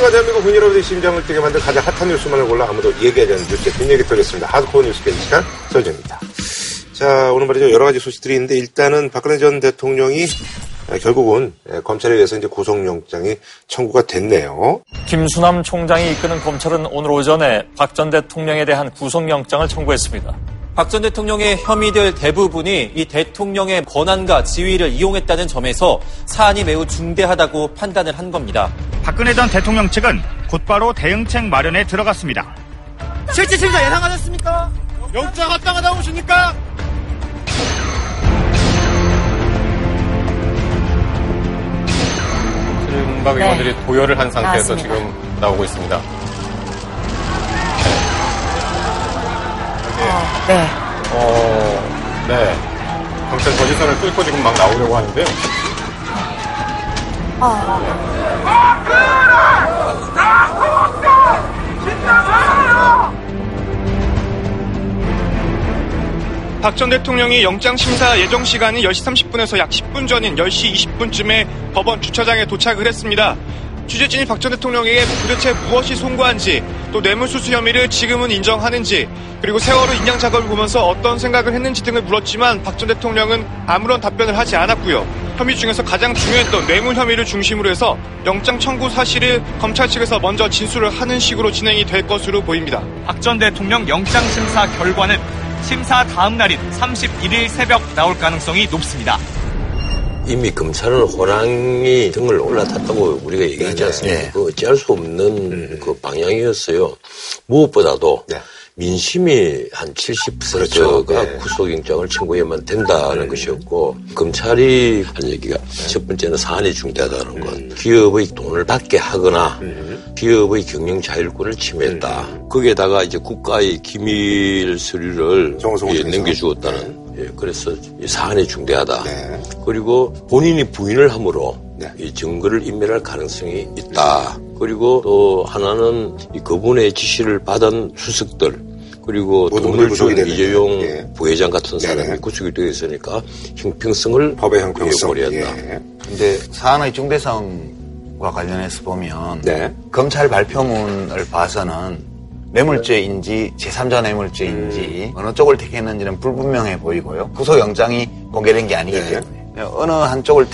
하지만 대한민국 군 여러분의 심장을 뛰게 만든 가장 핫한 뉴스만을 골라 아무도 얘기하지 않는 뉴스의 뒷얘기 털겠습니다. 하드코어 뉴스 캔 시간 설정입니다. 자, 오늘 말이죠. 여러 가지 소식들이 있는데 일단은 박근혜 전 대통령이 결국은 검찰에 의해서 이제 구속영장이 청구가 됐네요. 김수남 총장이 이끄는 검찰은 오늘 오전에 박 전 대통령에 대한 구속영장을 청구했습니다. 박 전 대통령의 혐의들 대부분이 이 대통령의 권한과 지위를 이용했다는 점에서 사안이 매우 중대하다고 판단을 한 겁니다. 박근혜 전 대통령 측은 곧바로 대응책 마련에 들어갔습니다. 실질 심사 예상하셨습니까? 영장 합당하 나오십니까? 이른바 네. 의원들이 도열을 한 상태에서 나왔습니다. 지금 나오고 있습니다. 어, 네. 어, 네. 경찰 저지선을 뚫고 지금 막 나오려고 하는데요. 어. 박 전 대통령이 영장 심사 예정 시간이 10시 30분에서 약 10분 전인 10시 20분쯤에 법원 주차장에 도착을 했습니다. 취재진이 박 전 대통령에게 도대체 무엇이 송구한지 또 뇌물수수 혐의를 지금은 인정하는지 그리고 세월호 인양 작업을 보면서 어떤 생각을 했는지 등을 물었지만 박 전 대통령은 아무런 답변을 하지 않았고요. 혐의 중에서 가장 중요했던 뇌물 혐의를 중심으로 해서 영장 청구 사실을 검찰 측에서 먼저 진술을 하는 식으로 진행이 될 것으로 보입니다. 박 전 대통령 영장 심사 결과는 심사 다음 날인 31일 새벽 나올 가능성이 높습니다. 이미 검찰은 호랑이 등을 올라탔다고 우리가 얘기하지 않습니까? 네. 그 어찌할 수 없는 음. 그 방향이었어요. 무엇보다도 네. 민심이 한 70%가 그렇죠. 네. 구속영장을 청구해야만 된다는 음. 것이었고 검찰이 한 얘기가 네. 첫 번째는 사안이 중대하다는 건 음. 기업의 돈을 받게 하거나 음. 기업의 경영 자율권을 침해했다. 음. 거기에다가 이제 국가의 기밀 서류를 예, 넘겨주었다는 예, 그래서 사안이 중대하다. 네. 그리고 본인이 부인을 함으로 네. 이 증거를 인멸할 가능성이 있다. 그리고 또 하나는 이 그분의 지시를 받은 수석들 그리고 돈을 준 이재용 예. 부회장 같은 네. 사람이 네. 구속이 되어 있으니까 형평성을 법의 형평성 고려한다. 예. 근데 사안의 중대성 과 관련해서 보면 네. 검찰 발표문을 봐서는 뇌물죄인지 제3자 뇌물죄인지 음. 어느 쪽을 택했는지는 불분명해 보이고요. 구속영장이 공개된 게 아니기 네. 때문에 어느 한쪽을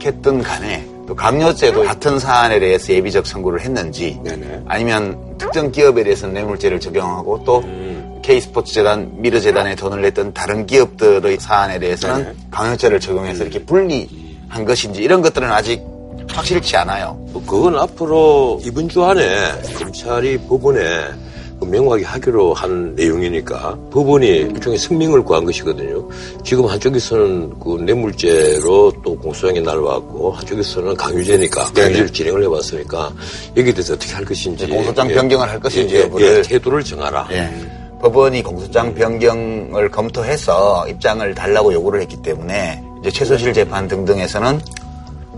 택했든 간에 또 강요죄도 같은 사안에 대해서 예비적 선고를 했는지 네네. 아니면 특정 기업에 대해서 뇌물죄를 적용하고 또 음. K스포츠재단, 미르재단에 돈을 냈던 다른 기업들의 사안에 대해서는 네네. 강요죄를 적용해서 음. 이렇게 분리한 것인지 이런 것들은 아직 확실치 않아요. 그건 앞으로 이번 주 안에 검찰이 법원에 그 명확히 하기로 한 내용이니까 법원이 일종의 승명을 구한 것이거든요. 지금 한쪽에서는 그 뇌물죄로 또 공소장이 날아왔고 한쪽에서는 강유죄니까 강유죄를 진행을 해봤으니까 여기에 대해서 어떻게 할 것인지 공소장 예, 변경을 할 것인지 예, 예, 태도를 정하라. 예. 법원이 공소장 변경을 검토해서 입장을 달라고 요구를 했기 때문에 이제 최순실 재판 등등에서는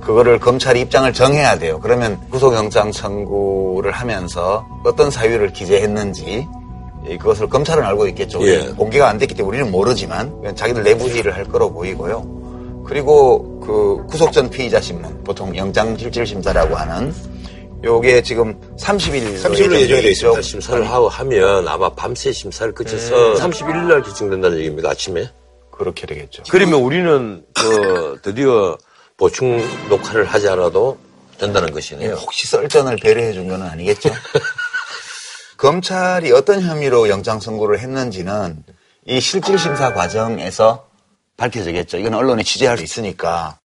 그거를 검찰이 입장을 정해야 돼요. 그러면 구속영장 청구를 하면서 어떤 사유를 기재했는지 그것을 검찰은 알고 있겠죠. 예. 공개가 안 됐기 때문에 우리는 모르지만 자기들 내부 일을 할 거로 보이고요. 그리고 그 구속 전 피의자 신문, 보통 영장 실질 심사라고 하는 요게 지금 30일 30일로 예정이 돼 있습니다. 심사를 하고 하면 아마 밤새 심사를 거쳐서 음. 31일 날 결정된다는 얘기입니다. 아침에. 그렇게 되겠죠. 그러면 우리는 그 드디어 보충 녹화를 하지 않아도 된다는 것이네요. 혹시 썰전을 배려해 준 건 아니겠죠? 검찰이 어떤 혐의로 영장 선고를 했는지는 이 실질 심사 과정에서 밝혀지겠죠. 이건 언론에 취재할 수 있으니까.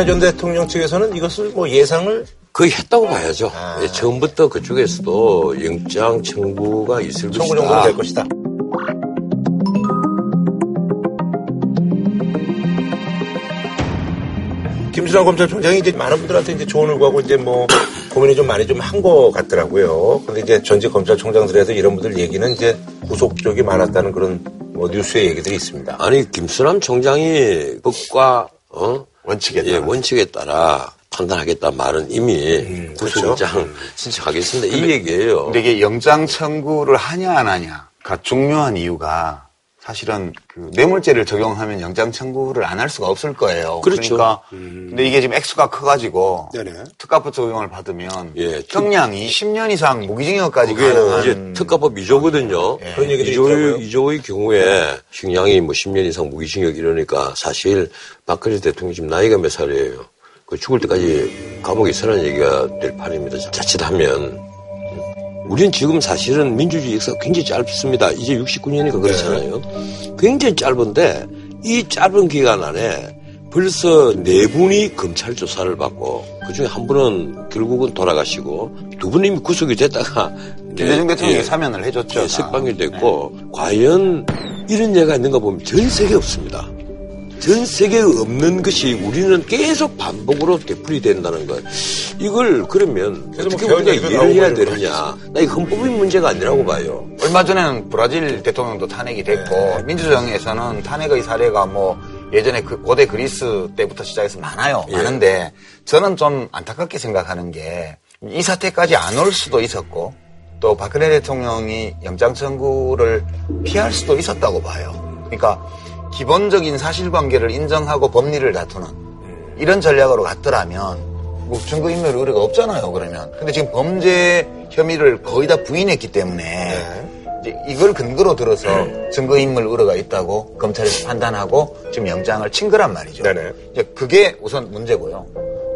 박근혜 전 대통령 측에서는 이것을 뭐 예상을 거의 했다고 봐야죠. 아. 예, 처음부터 그쪽에서도 영장 청구가 있을 것이다. 청구 정도는 될 것이다. 김수남 검찰총장이 이제 많은 분들한테 이제 조언을 구하고 이제 뭐 고민이 좀 많이 좀 한 것 같더라고요. 근데 이제 전직 검찰총장들에서 이런 분들 얘기는 이제 구속 쪽이 많았다는 그런 뭐 뉴스의 얘기들이 있습니다. 아니 김수남 총장이 법과 어 원칙에 예, 원칙에 따라 판단하겠다 말은 이미 음, 구속영장 그렇죠. 신청하겠습니다. 이 얘기예요. 근데 이게 영장 청구를 하냐 안 하냐가 중요한 이유가 사실은 그 뇌물죄를 적용하면 영장 청구를 안 할 수가 없을 거예요. 그렇죠. 러니까 근데 이게 지금 액수가 커가지고 네네. 특가법 적용을 받으면 예, 형량이 10년 이상 무기징역까지 가능한 이제 특가법 2조거든요. 예. 그런 이조의, 있더라고요. 이조의 경우에 형량이 뭐 10년 이상 무기징역 이러니까 사실 박근혜 대통령이 지금 나이가 몇 살이에요. 그 죽을 때까지 감옥에 있으라는 얘기가 될 판입니다. 자칫하면. 우리는 지금 사실은 민주주의 역사가 굉장히 짧습니다. 이제 69년이니까 그렇잖아요. 굉장히 짧은데 이 짧은 기간 안에 벌써 네 분이 검찰 조사를 받고 그중에 한 분은 결국은 돌아가시고 두 분은 이미 구속이 됐다가 김대중 대통령이 예. 사면을 해줬죠. 예, 석방이 됐고 과연 이런 예가 있는가 보면 전 세계에 없습니다. 전 세계에 없는 것이 우리는 계속 반복으로 되풀이 된다는 것. 이걸 그러면 뭐 어떻게 개헌 우리가 이해를 해야 되느냐. 나 이거 헌법의 문제가 아니라고 봐요. 얼마 전에는 브라질 대통령도 탄핵이 됐고 민주정에서는 탄핵의 사례가 뭐 예전에 그 고대 그리스 때부터 시작해서 많아요. 예. 많은데 저는 좀 안타깝게 생각하는 게 이 사태까지 안 올 수도 있었고 또 박근혜 대통령이 영장 청구를 피할 수도 있었다고 봐요. 그러니까 기본적인 사실관계를 인정하고 법리를 다투는 이런 전략으로 갔더라면 뭐 증거인멸 의뢰가 없잖아요. 그러면 근데 지금 범죄 혐의를 거의 다 부인했기 때문에 이제 이걸 근거로 들어서 증거인멸 의뢰가 있다고 검찰이 판단하고 지금 영장을 친 거란 말이죠. 네네. 이제 그게 우선 문제고요.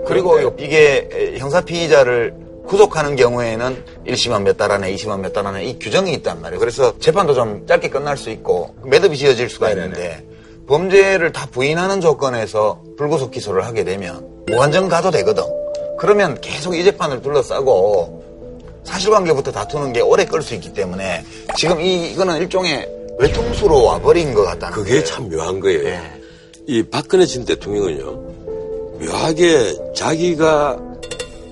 그리고 이게 형사 피의자를 구속하는 경우에는 1심은 몇 달 안에, 2심은 몇 달 안에 이 규정이 있단 말이에요. 그래서 재판도 좀 짧게 끝날 수 있고 매듭이 지어질 수가 있는데 범죄를 다 부인하는 조건에서 불구속 기소를 하게 되면 무한정 가도 되거든. 그러면 계속 이 재판을 둘러싸고 사실관계부터 다투는 게 오래 끌 수 있기 때문에 지금 이, 이거는 일종의 외통수로 와버린 것 같다는 그게 거예요. 참 묘한 거예요. 예. 이 박근혜 전 대통령은요, 묘하게 자기가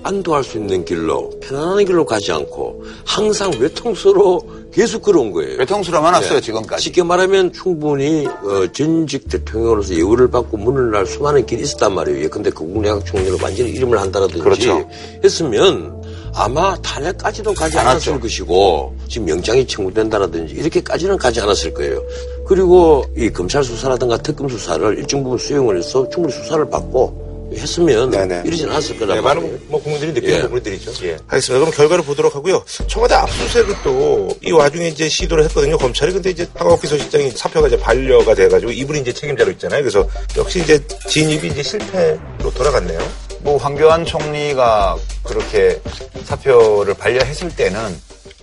안도할 수 있는 길로, 편안한 길로 가지 않고, 항상 외통수로 계속 걸어온 거예요. 외통수로 많았어요, 예. 지금까지. 쉽게 말하면 충분히 어, 전직 대통령으로서 예우를 받고 문을 날 수많은 길이 있었단 말이에요. 근데 그 국내학 총리로 완전히 이름을 한다든지 그렇죠. 했으면 아마 탄핵까지도 가지 않았을 않았죠. 것이고 지금 영장이 청구된다라든지 이렇게까지는 가지 않았을 거예요. 그리고 이 검찰 수사라든가 특검 수사를 일정 부분 수용을 해서 충분히 수사를 받고 했으면 네네. 이러진 않았을 거란 네, 말이에요. 많은 뭐 국민들이 느끼는 예. 부분들이 있죠. 알겠습니다. 그럼 결과를 보도록 하고요. 청와대 압수수색은 또이 와중에 이제 시도를 했거든요. 검찰이 근데 이제 박광 비서실장이 사표가 이제 반려가 돼가지고 이분이 이제 책임자로 있잖아요. 그래서 역시 이제 진입이 이제 실패로 돌아갔네요. 뭐 황교안 총리가 그렇게 사표를 반려했을 때는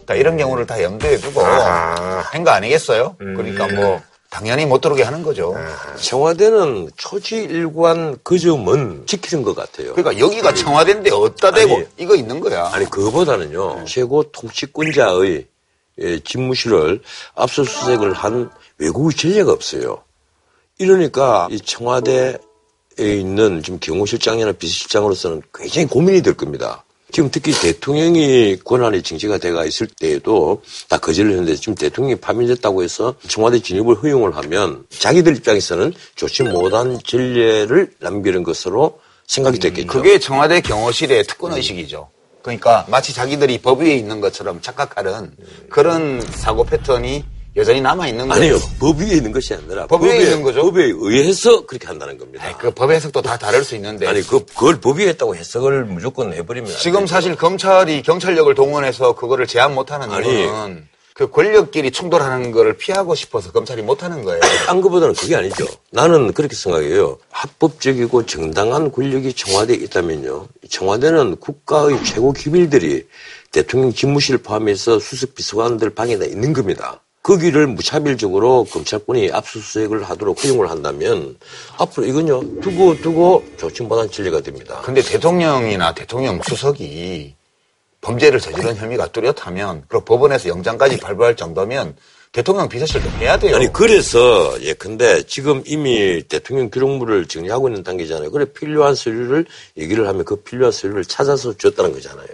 다 이런 경우를 다 염두에 두고 아하. 한거 아니겠어요? 그러니까 뭐 당연히 못 들어오게 하는 거죠. 청와대는 초지일관 그 점은 지키는 것 같아요. 그러니까 여기가 청와대인데 어디다 대고 아니, 이거 있는 거야. 아니 그거보다는요 최고 통치권자의 예, 집무실을 압수수색을 한 외국의 전례가 없어요. 이러니까 이 청와대에 있는 지금 경호실장이나 비서실장으로서는 굉장히 고민이 될 겁니다. 지금 특히 대통령이 권한이 징계가 돼가 있을 때에도 다 거절을 했는데 지금 대통령이 파면됐다고 해서 청와대 진입을 허용을 하면 자기들 입장에서는 좋지 못한 전례를 남기는 것으로 생각이 됐겠죠. 그게 청와대 경호실의 특권 의식이죠. 그러니까 마치 자기들이 법 위에 있는 것처럼 착각하는 그런 사고 패턴이 여전히 남아 있는 거예요. 아니요. 법 위에 있는 것이 아니라 법 위에 있는 거죠? 법에 의해서 그렇게 한다는 겁니다. 아니, 그 법 해석도 다 다를 수 있는데 아니 그 그걸 법 위에 했다고 해석을 무조건 해버리면 안 지금. 사실 검찰이 경찰력을 동원해서 그거를 제한 못하는 아니. 이유는 그 권력끼리 충돌하는 거를 피하고 싶어서 검찰이 못하는 거예요. 딴 것보다는 그게 아니죠. 나는 그렇게 생각해요. 합법적이고 정당한 권력이 청와대에 있다면요. 청와대는 국가의 최고 기밀들이 대통령 집무실 포함해서 수석 비서관들 방에 다 있는 겁니다. 거기를 무차별적으로 검찰권이 압수수색을 하도록 허용을 한다면 앞으로 이건요 두고 두고 못한 진리가 됩니다. 근데 대통령이나 대통령 수석이 범죄를 저지른 혐의가 뚜렷하면 그리고 법원에서 영장까지 발부할 정도면 대통령 비서실도 해야 돼요. 아니 그래서 예 근데 지금 이미 대통령 기록물을 정리하고 있는 단계잖아요. 그래 필요한 서류를 얘기를 하면 그 필요한 서류를 찾아서 줬다는 거잖아요.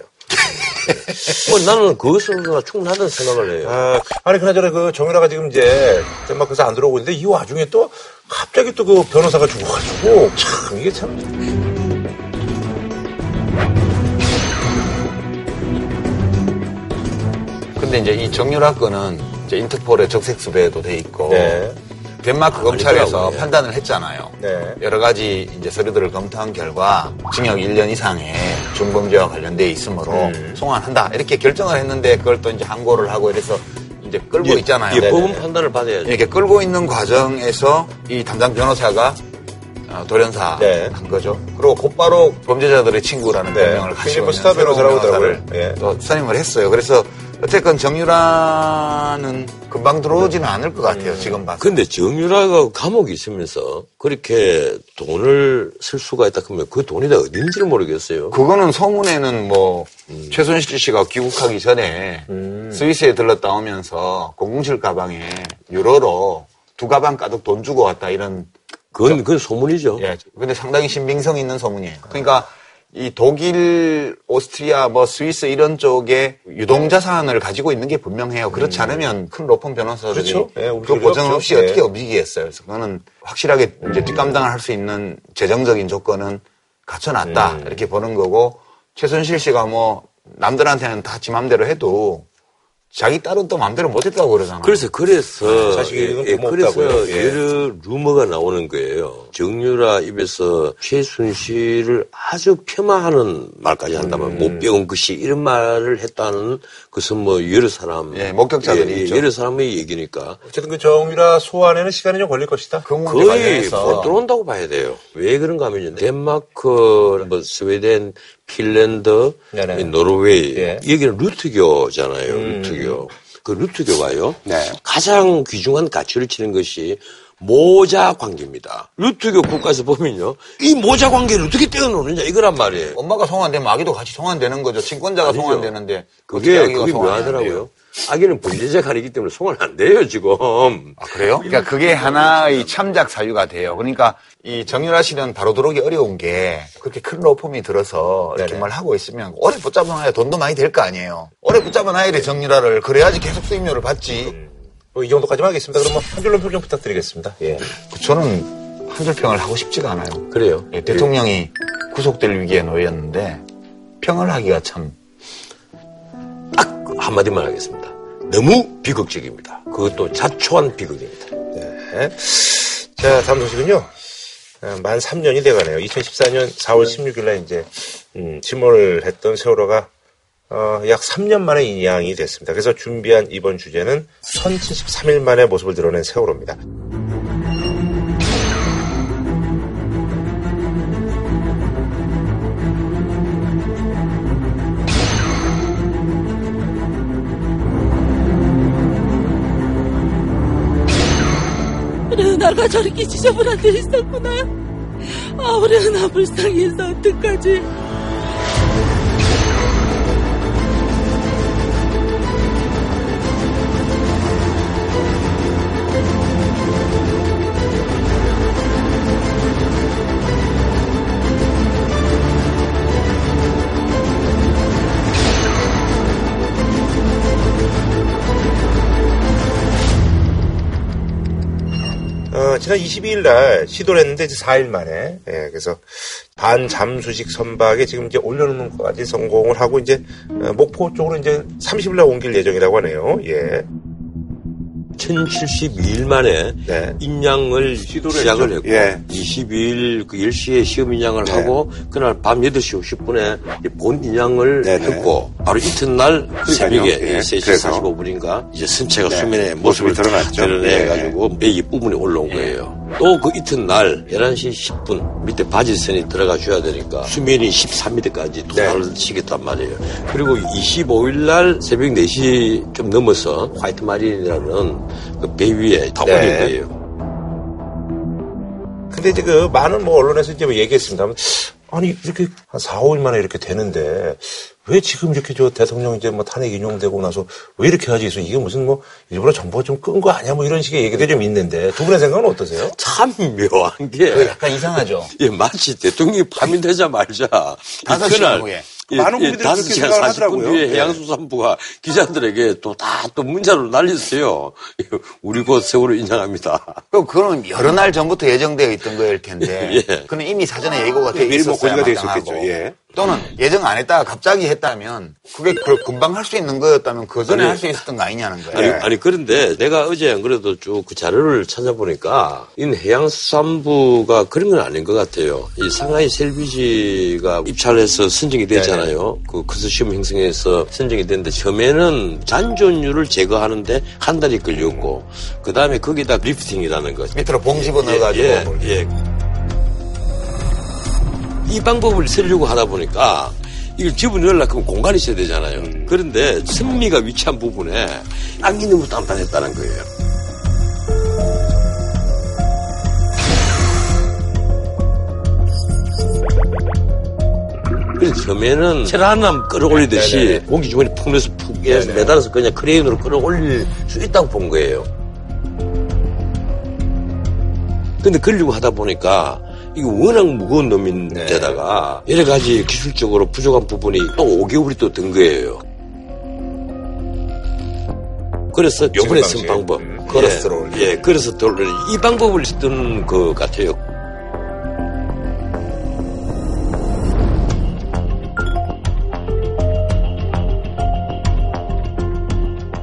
뭐 나는 그것으로 충분하다는 생각을 해요. 아, 아니 그나저나 그 정유라가 지금 이제 덴마크에서 안 들어오고 있는데 이 와중에 또 갑자기 또 그 변호사가 죽어가지고 참 이게 참. 근데 이제 이 정유라 건은 이제 인터폴의 적색 수배도 돼 있고 네. 덴마크 아, 검찰에서. 예. 판단을 했잖아요. 네. 여러 가지 이제 서류들을 검토한 결과 징역 1년 이상의 중범죄와 관련돼 있으므로 음. 송환한다 이렇게 결정을 했는데 그걸 또 이제 항고를 하고 이래서 이제 끌고 예, 있잖아요. 예. 법원 판단을 받아야죠. 이렇게 끌고 있는 과정에서 이 담당 변호사가 어, 돌연사 네. 한 거죠. 그리고 곧바로 범죄자들의 친구라는 네. 별명을 가지고 있는 스타 새로운 변호사를. 예. 또 선임을 했어요. 그래서 어쨌건 정유라는 금방 들어오지는 않을 것 같아요. 음. 지금 봐서. 근데 정유라가 감옥에 있으면서 그렇게 돈을 쓸 수가 있다 그러면 그 돈이 다 어딘지를 모르겠어요. 그거는 소문에는 뭐 음. 최순실 씨가 귀국하기 전에 스위스에 들렀다 오면서 공공실 가방에 유로로 두 가방 가득 돈 주고 왔다 이런 그건, 그건 소문이죠. 예. 근데 상당히 신빙성 있는 소문이에요. 그러니까 이 독일, 오스트리아, 뭐 스위스 이런 쪽에 유동자 산을 가지고 있는 게 분명해요. 그렇지 않으면 큰 로펌 변호사들이 음. 그렇죠. 예, 그 보장 리 없이 없죠. 어떻게 예. 움직이겠어요. 그래서 그거는 확실하게 이제 뒷감당을 할 수 있는 재정적인 조건은 갖춰놨다. 음. 이렇게 보는 거고 최순실 씨가 뭐 남들한테는 다 지 맘대로 해도 자기 딸은 또 맘대로 못했다고 그러잖아요. 그래서 그래서 사실 이건 예, 좀 그래서 없다고요. 예. 여러 루머가 나오는 거예요. 정유라 입에서 최순실을 아주 폄하하는 말까지 한다면 음. 못 배운 것이 이런 말을 했다는 것은 뭐 여러 사람 예, 목격자들이 예, 예, 있죠. 여러 사람의 얘기니까 어쨌든 그 정유라 소환에는 시간이 좀 걸릴 것이다. 그 거의 못 들어온다고 봐야 돼요. 왜 그런가 하면 덴마크, 뭐 스웨덴, 핀란드, 네네. 노르웨이 예. 여기는 루트교잖아요. 음. 루트교. 그 루트교가요. 가장 귀중한 가치를 치는 것이 모자 관계입니다. 루트교 국가에서 보면요. 이 모자 관계를 어떻게 떼어놓느냐 이거란 말이에요. 엄마가 송환되면 아기도 같이 송환되는 거죠. 친권자가 아니죠. 송환되는데 그게, 그게? 묘하더라고요. 아기는 범죄자 가리기 때문에 송환 안 돼요, 지금. 아, 그래요? 그러니까 그게 하나의 참작 사유가 돼요. 그러니까 이 정유라 씨는 바로 들어오기 어려운 게 그렇게 큰 로펌이 들어서 이렇게 네네. 말 하고 있으면 오래 붙잡아놔야 돈도 많이 될 거 아니에요. 오래 붙잡아놔야 돼 정유라를 그래야지 계속 수임료를 받지. 뭐이 정도까지만 하겠습니다. 그럼 뭐한 줄로 평좀 부탁드리겠습니다. 예. 저는 한 줄 평을 하고 싶지가 않아요. 그래요. 예, 대통령이 구속될 위기에 놓였는데 평을 하기가 참 딱 한마디만 하겠습니다. 너무 비극적입니다. 그것도 자초한 비극입니다. 네. 자, 다음 소식은요. 아, 만 3년이 돼가네요. 2014년 4월 16일 날 이제, 음, 침몰을 했던 세월호가, 어, 약 3년 만에 인양이 됐습니다. 그래서 준비한 이번 주제는 1073일 만에 모습을 드러낸 세월호입니다. 은하가 저렇게 지저분한 데 있었구나. 아, 우리 은하 불쌍해서 어떡하지? 지난 22일 날 시도를 했는데 이제 4일 만에, 예, 그래서 반 잠수식 선박에 지금 이제 올려놓는 것까지 성공을 하고 이제 어, 목포 쪽으로 이제 30일 날 옮길 예정이라고 하네요. 예. 1072일 만에 네. 인양을 시작을 했고 예. 22일 그 10시에 시험 인양을 네. 하고 그날 밤 8시 50분에 본 인양을 네네. 했고 바로 이튿날 새벽에 예. 3시 그래서. 45분인가 이제 선체가 네. 수면에 모습이 모습을 드러났죠. 드러내가지고 배이 부분이 올라온 거예요. 또 그 이튿날 11시 10분 밑에 바지선이 들어가 줘야 되니까 수면이 13m까지 도달을 시켰단 말이에요. 그리고 25일 날 새벽 4시 좀 넘어서 화이트 마린이라는 그 배 위에 다 네. 올린 거예요. 근데 이제 그 많은 뭐 언론에서 이제 뭐 얘기했습니다만 아니 이렇게 한 4, 5일 만에 이렇게 되는데 왜 지금 이렇게 저 대통령 이제 뭐 탄핵 인용되고 나서 왜 이렇게 하지? 그래서 이게 무슨 뭐 일부러 정보가 좀 끈 거 아니야? 뭐 이런 식의 얘기도 좀 있는데 두 분의 생각은 어떠세요? 참 묘한 게그 약간 이상하죠. 예, 마치 대통령이 파면되자마자 다섯 시간 후에. 예, 많은 국민들이 예, 5시간 40분 뒤에 해양수산부가 기자들에게 또 다또 문자로 날렸어요. 우리 곧 세월호 인정합니다. 그럼 그거는 여러 날 전부터 예정되어 있던 거일 텐데. 예. 그는 이미 사전에 예고가 돼 있었어요. 미리 뭐 고지가 돼 있었겠죠. 예. 또는 예정 안 했다가 갑자기 했다면 그게 금방 할 수 있는 거였다면 그 전에 할 수 있었던 거 아니냐는 거예요. 아니, 아니 그런데 내가 어제 안 그래도 쭉 그 자료를 찾아보니까 이 해양수산부가 그런 건 아닌 것 같아요. 이 상하이 셀비지가 입찰해서 선정이 되잖아요. 그 컨소시엄 형성해서 선정이 됐는데 처음에는 잔존율을 제거하는데 한 달이 걸렸고 그 다음에 거기다 lifting이라는 거 밑으로 봉 집어넣어가지고 예, 예, 예. 이 방법을 쓰려고 하다 보니까 이걸 집어 넣으려면 고 공간이 있어야 되잖아요. 음. 그런데 선미가 위치한 부분에 땅이 너무 단단했다는 거예요. 그래서 처음에는 천안함 끌어올리듯이 네네. 공기 주머니 푹 넣어서 푹 매달아서 그냥 크레인으로 끌어올릴 수 있다고 본 거예요. 근데 그러려고 하다 보니까 이게 워낙 무거운 놈인데다가 네. 여러 가지 기술적으로 부족한 부분이 또 5개월이 또 든 거예요. 그래서 요번에 쓴 방법. 음, 걸어스로. 예, 예, 그래서 돌을 이 방법을 쓰던 것 같아요.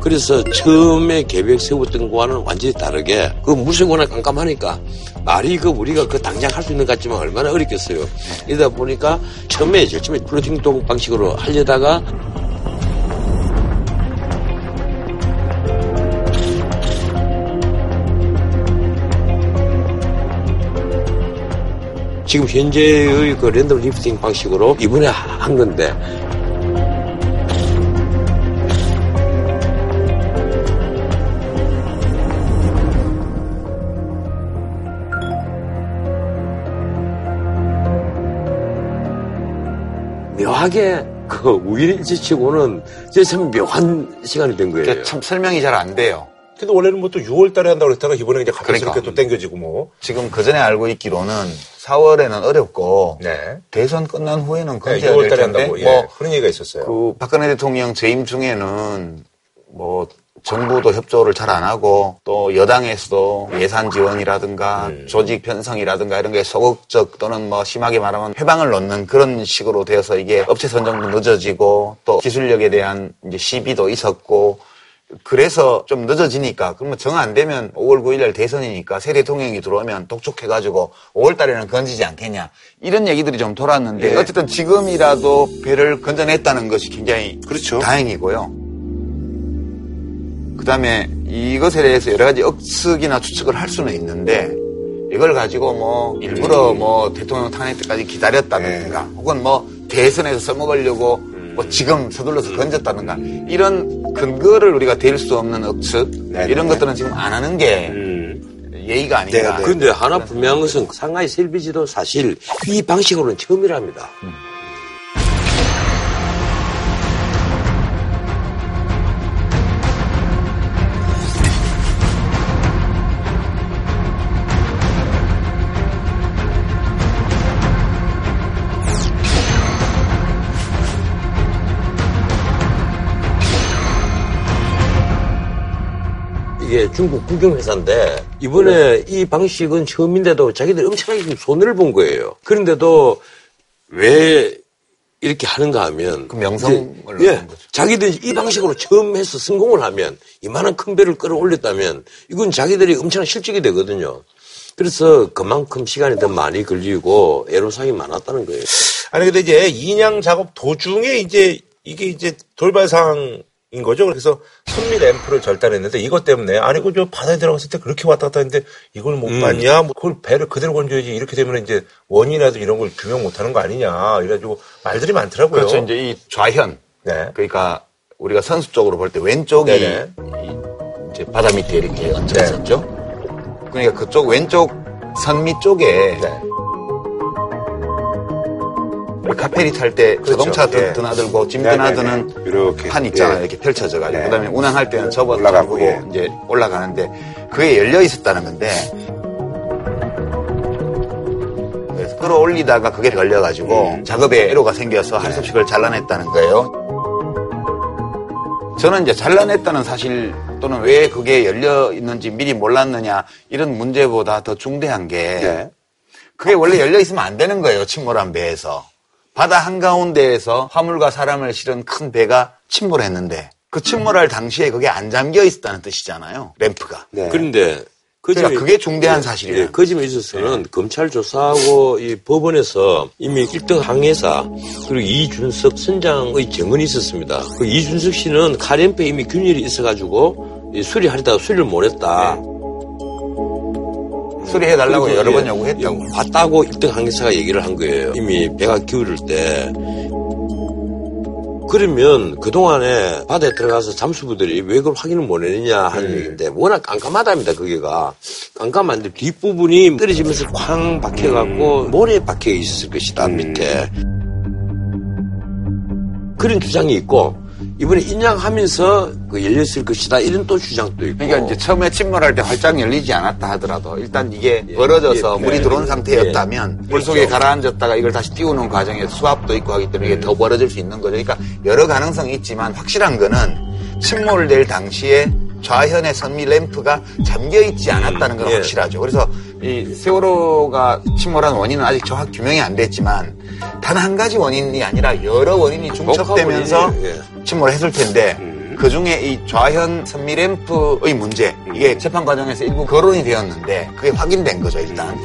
그래서 처음에 계획 세웠던 거와는 완전히 다르게 그 물색 워낙 깜깜하니까 말이 그 우리가 그 당장 할 수 있는 것 같지만 얼마나 어렵겠어요. 이러다 보니까 처음에 처음에 floating dock 방식으로 하려다가 지금 현재의 그 tandem lifting 방식으로 이번에 한 건데 묘하게 그 우일일치치고는 참 묘한 시간이 된 거예요. 참 설명이 잘 안 돼요. 근데 원래는 뭐 또 6월 달에 한다고 그랬다가 이번에 이제 갑작스럽게 그러니까. 또 땡겨지고 뭐. 지금 그 전에 알고 있기로는 4월에는 어렵고 네. 대선 끝난 후에는 건재야 네, 6월 달에 한다고 예, 뭐 그런 얘기가 있었어요. 그 박근혜 대통령 재임 중에는 뭐 정부도 협조를 잘 안 하고 또 여당에서도 예산 지원이라든가 음. 조직 편성이라든가 이런 게 소극적 또는 뭐 심하게 말하면 회방을 놓는 그런 식으로 되어서 이게 업체 선정도 늦어지고 또 기술력에 대한 이제 시비도 있었고 그래서 좀 늦어지니까 그러면 정 안 되면 5월 9일 날 대선이니까 새 대통령이 들어오면 독촉해가지고 5월 달에는 건지지 않겠냐 이런 얘기들이 좀 돌았는데 예. 어쨌든 지금이라도 배를 건져냈다는 것이 굉장히 그렇죠. 다행이고요. 그 다음에 이것에 대해서 여러 가지 억측이나 추측을 할 수는 있는데 이걸 가지고 뭐 일부러 음. 뭐 대통령 탄핵 때까지 기다렸다든가 네. 혹은 뭐 대선에서 써먹으려고 음. 뭐 지금 서둘러서 음. 건졌다든가 이런 근거를 우리가 댈 수 없는 억측 네, 이런 네. 것들은 지금 안 하는 게 음. 예의가 아닌가. 그런데 하나 분명한 것은 상하이 셀비지도 사실 이 방식으로는 처음이랍니다. 음. 중국 국영회사인데 이번에 네. 이 방식은 처음인데도 자기들이 엄청나게 손해를 본 거예요. 그런데도 왜 이렇게 하는가 하면 그 명성을 예, 자기들이 이 방식으로 처음 해서 성공을 하면 이만한 큰 배를 끌어올렸다면 이건 자기들이 엄청난 실적이 되거든요. 그래서 그만큼 시간이 더 많이 걸리고 애로사항이 많았다는 거예요. 아니 근데 이제 인양 작업 도중에 이제 이게 이제 돌발 상 인 거죠. 그래서 선미 램프를 절단했는데 이것 때문에 아니 그저 바다에 들어갔을 때 그렇게 왔다 갔다 했는데 이걸 못 음. 봤냐? 뭐 그걸 배를 그대로 건져야지 이렇게 되면 이제 원인이라도 이런 걸 규명 못 하는 거 아니냐. 이래가지고 말들이 많더라고요. 그렇죠. 이제 이 좌현. 네. 그러니까 우리가 선수 쪽으로 볼 때 왼쪽이 네네. 이제 바다 밑에 이렇게 얹혀 있었죠. 네. 그러니까 그쪽 왼쪽 선밑 쪽에 네. 카페리 탈때 그렇죠. 자동차 예. 드나들고 짐 드나드는 이렇게 판 있잖아요. 예. 이렇게 펼쳐져 가지고 네. 그다음에 운항할 때는 접어 올라가고 예. 이제 올라가는데 그게 열려 있었다는 건데 끌어올리다가 그게 걸려가지고 음. 작업에 애로가 생겨서 할 수 없이 그걸 잘라냈다는 거예요. 저는 이제 잘라냈다는 사실 또는 왜 그게 열려 있는지 미리 몰랐느냐 이런 문제보다 더 중대한 게 네. 그게 원래 열려 있으면 안 되는 거예요. 침몰한 배에서. 바다 한가운데에서 화물과 사람을 실은 큰 배가 침몰했는데 그 침몰할 당시에 그게 안 잠겨 있었다는 뜻이잖아요. 램프가. 네. 그런데 그 그러니까 그게 중대한 네, 사실이에요. 예, 그 점에 있어서는 네. 검찰 조사하고 이 법원에서 이미 1등 항해사 그리고 이준석 선장의 증언이 있었습니다. 그 이준석 씨는 카렌페 이미 균열이 있어가지고 수리하려다가 수리를 못했다. 네. 수리해달라고 여러 번 요구했다고. 예, 봤다고 1등 항해사가 얘기를 한 거예요. 이미 배가 기울을 때. 그러면 그동안에 바다에 들어가서 잠수부들이 왜 그걸 확인을 못 했느냐 하는 음. 얘기인데 워낙 깜깜하답니다, 거기가. 깜깜한데 뒷부분이 떨어지면서 쾅 박혀갖고 음. 모래 박혀 있었을 것이다, 음. 밑에. 그런 주장이 있고 이번에 인양하면서 그 열렸을 것이다 이런 또 주장도 있고. 그러니까 이제 처음에 침몰할 때 활짝 열리지 않았다 하더라도 일단 이게 예, 벌어져서 예, 물이 예, 들어온 상태였다면 예, 물속에 그렇죠. 가라앉았다가 이걸 다시 띄우는 과정에서 수압도 있고 하기 때문에 이게 더 벌어질 수 있는 거죠. 그러니까 여러 가능성이 있지만 확실한 거는 침몰될 당시에 좌현의 선미 램프가 잠겨 있지 않았다는 건 음, 예. 확실하죠. 그래서 이 세월호가 침몰한 원인은 아직 정확 규명이 안 됐지만 단 한 가지 원인이 아니라 여러 원인이 중첩되면서 예. 침몰했을 텐데 음. 그 중에 이 좌현 선미 램프의 문제 이게 재판 과정에서 일부 거론이 되었는데 그게 확인된 거죠 일단.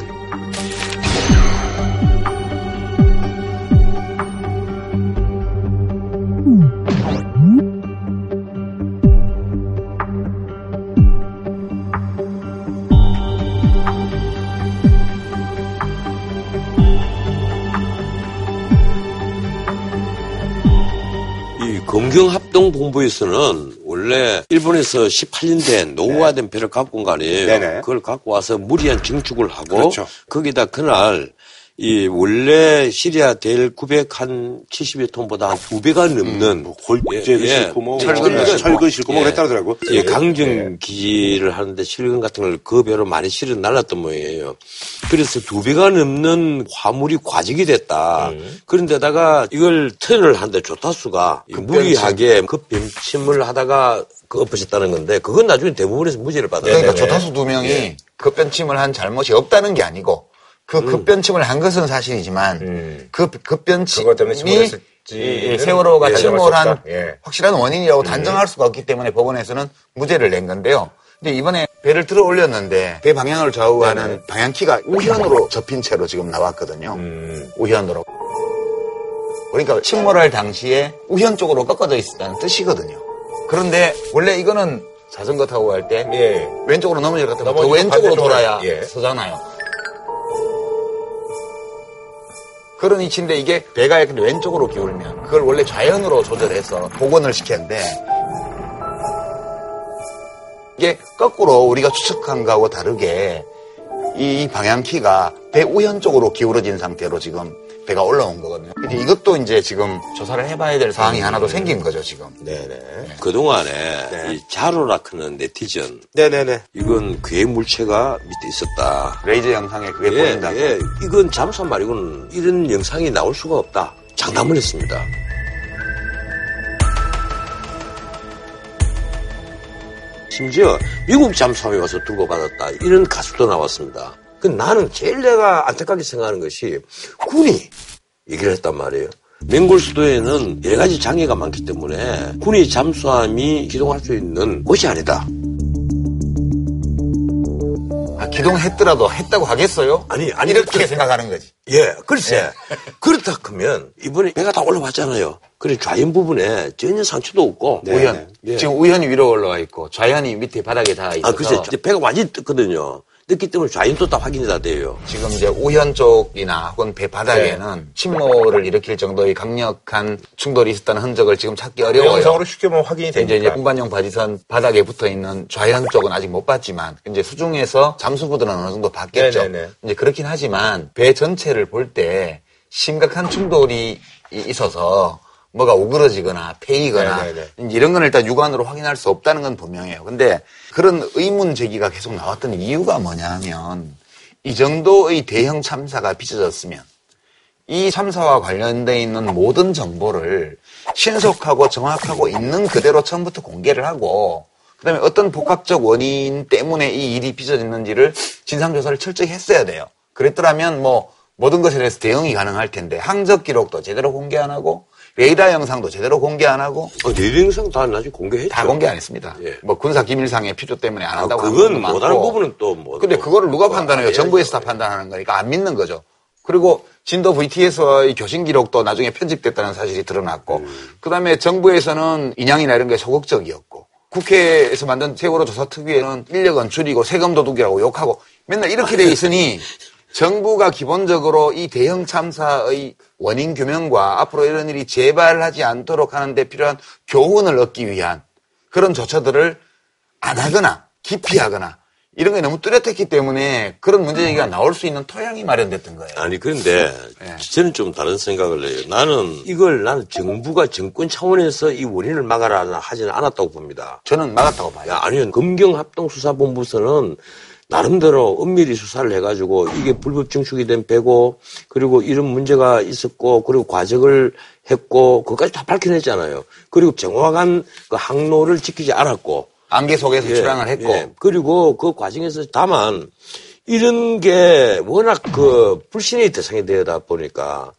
검경합동본부에서는 원래 일본에서 18년 된 노후화된 네. 배를 갖고 온 거 아니에요. 네네. 그걸 갖고 와서 무리한 증축을 하고 그렇죠. 거기다 그날 이 원래 시리아 델 900한 70여 톤보다 한 두 배가 넘는 음, 뭐 골재도 예, 싣고 뭐 철근 예, 철근 싣고 뭐 그랬다더라고. 예, 강정 예. 기지를 하는데 철근 같은 걸 그 배로 많이 실어 날랐던 모양이에요. 그래서 두 배가 넘는 화물이 과적이 됐다. 음. 그런데다가 이걸 턴을 하는데 조타수가 무리하게 급변침을 하다가 그 엎어졌다는 건데 그건 나중에 대부분에서 무죄를 받아요. 그러니까 조타수 두 명이 예. 급변침을 한 잘못이 없다는 게 아니고 그 음. 급변침을 한 것은 사실이지만 음. 그 급변침이 세월호가 예, 침몰한 예. 확실한 원인이라고 음. 단정할 수가 없기 때문에 법원에서는 무죄를 낸 건데요. 근데 이번에 배를 들어 올렸는데 배 방향을 좌우하는 네네. 방향키가 우현으로 접힌 채로 지금 나왔거든요. 음. 우현으로. 그러니까 침몰할 당시에 우현 쪽으로 꺾어져 있었다는 뜻이거든요. 그런데 원래 이거는 자전거 타고 갈때 예. 왼쪽으로 넘어질 것 같으면 더 왼쪽으로 돌아야 예. 서잖아요. 그런 위치인데 이게 배가 이렇게 왼쪽으로 기울면 그걸 원래 좌연으로 조절해서 복원을 시켰는데 이게 거꾸로 우리가 추측한 거하고 다르게 이 방향키가 배 우현 쪽으로 기울어진 상태로 지금 배가 올라온 거거든요. 근데 이것도 이제 지금 조사를 해봐야 될 상황이 하나 더 음. 생긴 거죠, 지금. 네네. 네. 그동안에 네. 이 자로라 크는 네티즌. 네네네. 이건 괴 물체가 밑에 있었다. 레이저 영상에 그게 예, 보인다. 예. 이건 잠수함 말이고는 이런 영상이 나올 수가 없다. 장담을 했습니다. 심지어 미국 잠수함에 와서 두고 받았다. 이런 가수도 나왔습니다. 그 나는 제일 내가 안타깝게 생각하는 것이 군이 얘기를 했단 말이에요. 맹골 수도에는 여러 가지 장애가 많기 때문에 군이 잠수함이 기동할 수 있는 곳이 아니다. 아, 기동했더라도 했다고 하겠어요? 아니, 아니. 이렇게 그, 생각하는 거지. 예, 글쎄. 예. 그렇다 하면 이번에 배가 다 올라왔잖아요. 그래 좌연 부분에 전혀 상처도 없고 네. 우현 예. 지금 우현이 위로 올라와 있고 좌현이 밑에 바닥에 닿아 있어서 아 글쎄 배가 완전히 떴거든요. 뜯기 때문에 좌인도 다 확인이 다 돼요. 지금 이제 우현 쪽이나 혹은 배 바닥에는 네. 침몰을 일으킬 정도의 강력한 충돌이 있었다는 흔적을 지금 찾기 어려워요. 영상으로 쉽게 보면 확인이 되니까. 이제 운반용 바지선 바닥에 붙어 있는 좌현 쪽은 아직 못 봤지만 이제 수중에서 잠수부들은 어느 정도 봤겠죠. 네네네. 네, 네. 이제 그렇긴 하지만 배 전체를 볼 때 심각한 충돌이 있어서 뭐가 오그러지거나 패이거나 네네네. 이런 건 일단 육안으로 확인할 수 없다는 건 분명해요. 근데 그런 의문 제기가 계속 나왔던 이유가 뭐냐면 이 정도의 대형 참사가 빚어졌으면 이 참사와 관련돼 있는 모든 정보를 신속하고 정확하고 있는 그대로 처음부터 공개를 하고 그다음에 어떤 복합적 원인 때문에 이 일이 빚어졌는지를 진상 조사를 철저히 했어야 돼요. 그랬더라면 뭐 모든 것에 대해서 대응이 가능할 텐데 항적 기록도 제대로 공개 안 하고 레이더 영상도 제대로 공개 안 하고 어, 레이더 영상 다 나중에 공개했죠. 다 공개 안 했습니다. 예. 뭐 군사 기밀상의 필요 때문에 안 아, 한다고 하는 그건 못하는. 부분은 또 뭐. 근데 그거를 누가 뭐 판단해요? 정부에서 다 판단하는 거니까 안 믿는 거죠. 그리고 진도 VTS의 교신 기록도 나중에 편집됐다는 사실이 드러났고, 그 다음에 정부에서는 인양이나 이런 게 소극적이었고, 국회에서 만든 세월호 조사 특위에는 인력은 줄이고 세금 도둑이라고 욕하고 맨날 이렇게 돼 있으니 정부가 기본적으로 이 대형 참사의 원인 규명과 앞으로 이런 일이 재발하지 않도록 하는데 필요한 교훈을 얻기 위한 그런 조처들을 안 하거나 기피하거나 이런 게 너무 뚜렷했기 때문에 그런 문제 제기가 나올 수 있는 토양이 마련됐던 거예요. 아니 그런데 예. 저는 좀 다른 생각을 해요. 나는 이걸 나는 정부가 정권 차원에서 이 원인을 막아라 하지는 않았다고 봅니다. 저는 막았다고 봐요. 야, 아니요. 검경합동수사본부에서는 나름대로 엄밀히 수사를 해가지고 이게 불법 증축이 된 배고 그리고 이런 문제가 있었고 그리고 과정을 했고 그것까지 다 밝혀냈잖아요. 그리고 정확한 그 항로를 지키지 않았고 안개 속에서 예, 출항을 했고 예. 그리고 그 과정에서 다만 이런 게 워낙 그 불신의 대상이 되다 보니까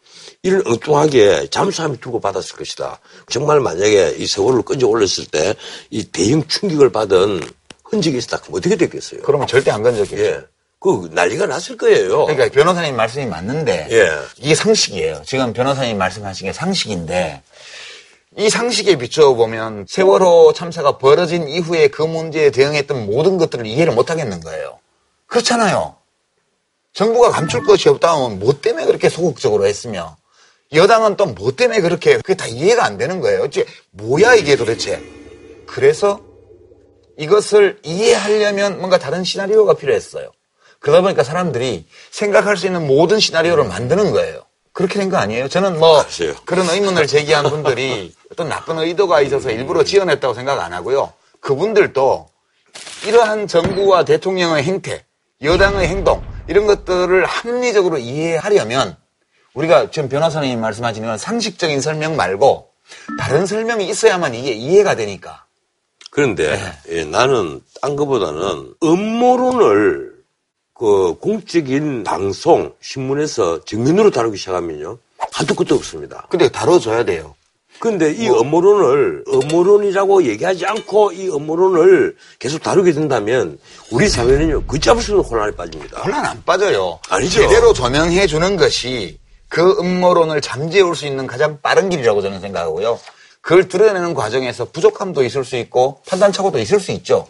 이런 엉뚱하게 잠수함이 두고 받았을 것이다. 정말 만약에 이 세월을 끈져 올렸을 때 이 대형 충격을 받은 흔적이 있었다. 그럼 어떻게 됐겠어요? 그러면 절대 안 건졌겠죠. 예. 그 난리가 났을 거예요. 그러니까 변호사님 말씀이 맞는데 예. 이게 상식이에요. 지금 변호사님 말씀하신 게 상식인데 이 상식에 비춰보면 세월호 참사가 벌어진 이후에 그 문제에 대응했던 모든 것들을 이해를 못 하겠는 거예요. 그렇잖아요. 정부가 감출 것이 없다면 뭐 때문에 그렇게 소극적으로 했으며 여당은 또 뭐 때문에 그렇게 그게 다 이해가 안 되는 거예요. 어째 뭐야 이게 도대체. 그래서 이것을 이해하려면 뭔가 다른 시나리오가 필요했어요. 그러다 보니까 사람들이 생각할 수 있는 모든 시나리오를 만드는 거예요. 그렇게 된 거 아니에요? 저는 뭐 글쎄요. 그런 의문을 제기한 분들이 어떤 나쁜 의도가 있어서 일부러 지어냈다고 생각 안 하고요. 그분들도 이러한 정부와 대통령의 행태, 여당의 행동 이런 것들을 합리적으로 이해하려면 우리가 지금 변호사님 말씀하시는 건 상식적인 설명 말고 다른 설명이 있어야만 이게 이해가 되니까. 그런데 네. 예, 나는 딴 것보다는 음모론을 그 공적인 방송 신문에서 정면으로 다루기 시작하면요 한도 끝도 없습니다. 근데 다뤄줘야 돼요. 근데 이 음모론을 음모론이라고 얘기하지 않고 이 음모론을 계속 다루게 된다면 우리 사회는요 걷잡을 수 없는 혼란에 빠집니다. 혼란 안 빠져요. 아니죠. 제대로 조명해 주는 것이 그 음모론을 잠재울 수 있는 가장 빠른 길이라고 저는 생각하고요. 그걸 드러내는 과정에서 부족함도 있을 수 있고 판단착오도 있을 수 있죠.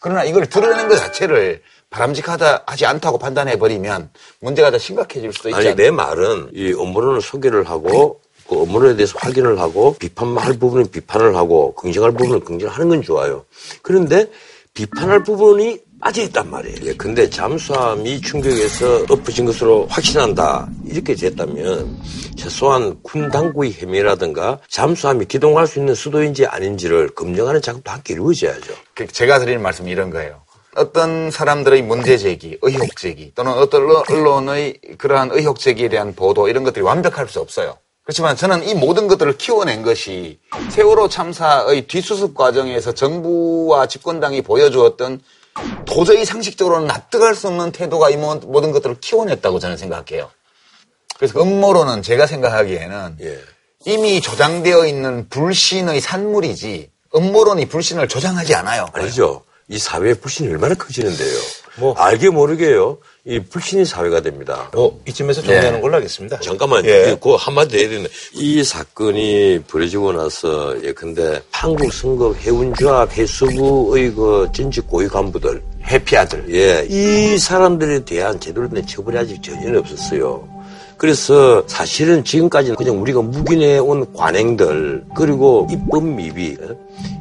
그러나 이걸 드러내는 것 자체를 바람직하다 하지 않다고 판단해 버리면 문제가 더 심각해질 수도 있지 아니 않나요? 내 말은 이 음모론을 소개를 하고 그 음모론에 대해서 확인을 하고 비판할 부분은 비판을 하고 긍정할 부분은 긍정을 하는 건 좋아요. 그런데 비판할 부분이 빠져 있단 말이에요. 예, 근데 잠수함이 충격에서 엎어진 것으로 확신한다. 이렇게 됐다면 최소한 군 당국의 해명이라든가 잠수함이 기동할 수 있는 수도인지 아닌지를 검증하는 작업도 함께 이루어져야죠. 그 제가 드리는 말씀은 이런 거예요. 어떤 사람들의 문제 제기, 의혹 제기 또는 어떤 언론- 언론의 그러한 의혹 제기에 대한 보도 이런 것들이 완벽할 수 없어요. 그렇지만 저는 이 모든 것들을 키워낸 것이 세월호 참사의 뒤수습 과정에서 정부와 집권당이 보여주었던 도저히 상식적으로는 납득할 수 없는 태도가 이 모- 모든 것들을 키워냈다고 저는 생각해요. 그래서 음모론은 제가 생각하기에는 예. 이미 조장되어 있는 불신의 산물이지 음모론이 불신을 조장하지 않아요. 아니죠. 이 사회의 불신이 얼마나 커지는데요. 뭐 알게 모르게요. 이 불신이 사회가 됩니다. 뭐 이쯤에서 정리하는 걸로 하겠습니다. 잠깐만, 예. 그 한마디 해야 되는데, 이 사건이 벌어지고 나서, 예, 근데 한국 선거 해운조합 해수부의 그 전직 고위 간부들, 해피아들. 예, 이 사람들에 대한 제대로 된 처벌이 아직 전혀 없었어요. 그래서 사실은 지금까지는 그냥 우리가 묵인해 온 관행들, 그리고 입법 미비, 예?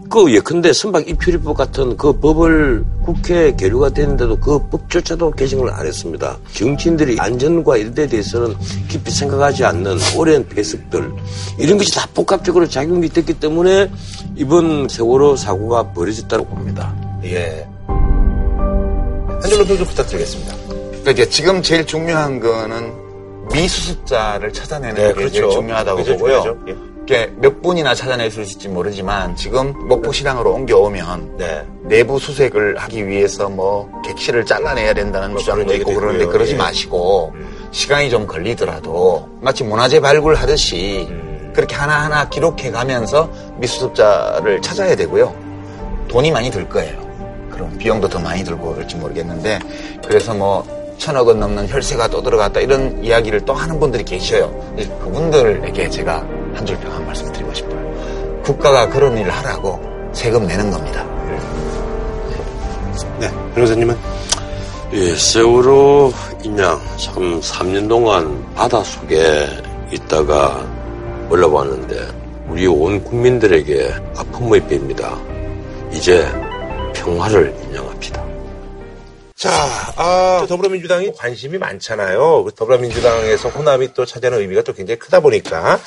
그 예컨대 선박 입출입법 같은 그 법을 국회에 계류가 됐는데도 그 법조차도 개정을 안 했습니다. 정치인들이 안전과 이런 데 대해서는 깊이 생각하지 않는 오랜 배석들 이런 것이 다 복합적으로 작용이 됐기 때문에 이번 세월호 사고가 벌어졌다고 봅니다. 예. 한 줄로 평좀 부탁드리겠습니다. 그러니까 지금 제일 중요한 거는 미수습자를 찾아내는 네, 게 그렇죠. 제일 중요하다고 보고요. 예. 몇 분이나 찾아낼 수 있을지 모르지만 지금 목포 시장으로 옮겨오면 네. 내부 수색을 하기 위해서 뭐 객실을 잘라내야 된다는 뭐 주장도 있고 그러는데 그러지 예. 마시고 음. 시간이 좀 걸리더라도 마치 문화재 발굴하듯이 음. 그렇게 하나하나 기록해 가면서 미수습자를 찾아야 되고요. 돈이 많이 들 거예요. 그럼 비용도 더 많이 들고 그럴지 모르겠는데 그래서 뭐 천억 원 넘는 혈세가 또 들어갔다 이런 이야기를 또 하는 분들이 계셔요. 그분들에게 제가 한 줄 평한 말씀 드리고 싶어요. 국가가 그런 일을 하라고 세금 내는 겁니다. 네, 변호사님은? 예, 세월호 인양 참 3년 동안 바닷속에 있다가 올라왔는데 우리 온 국민들에게 아픔의 배입니다. 이제 평화를 인양합시다. 자, 아, 더불어민주당이 관심이 많잖아요. 그 더불어민주당에서 호남이 또 차지하는 의미가 또 굉장히 크다 보니까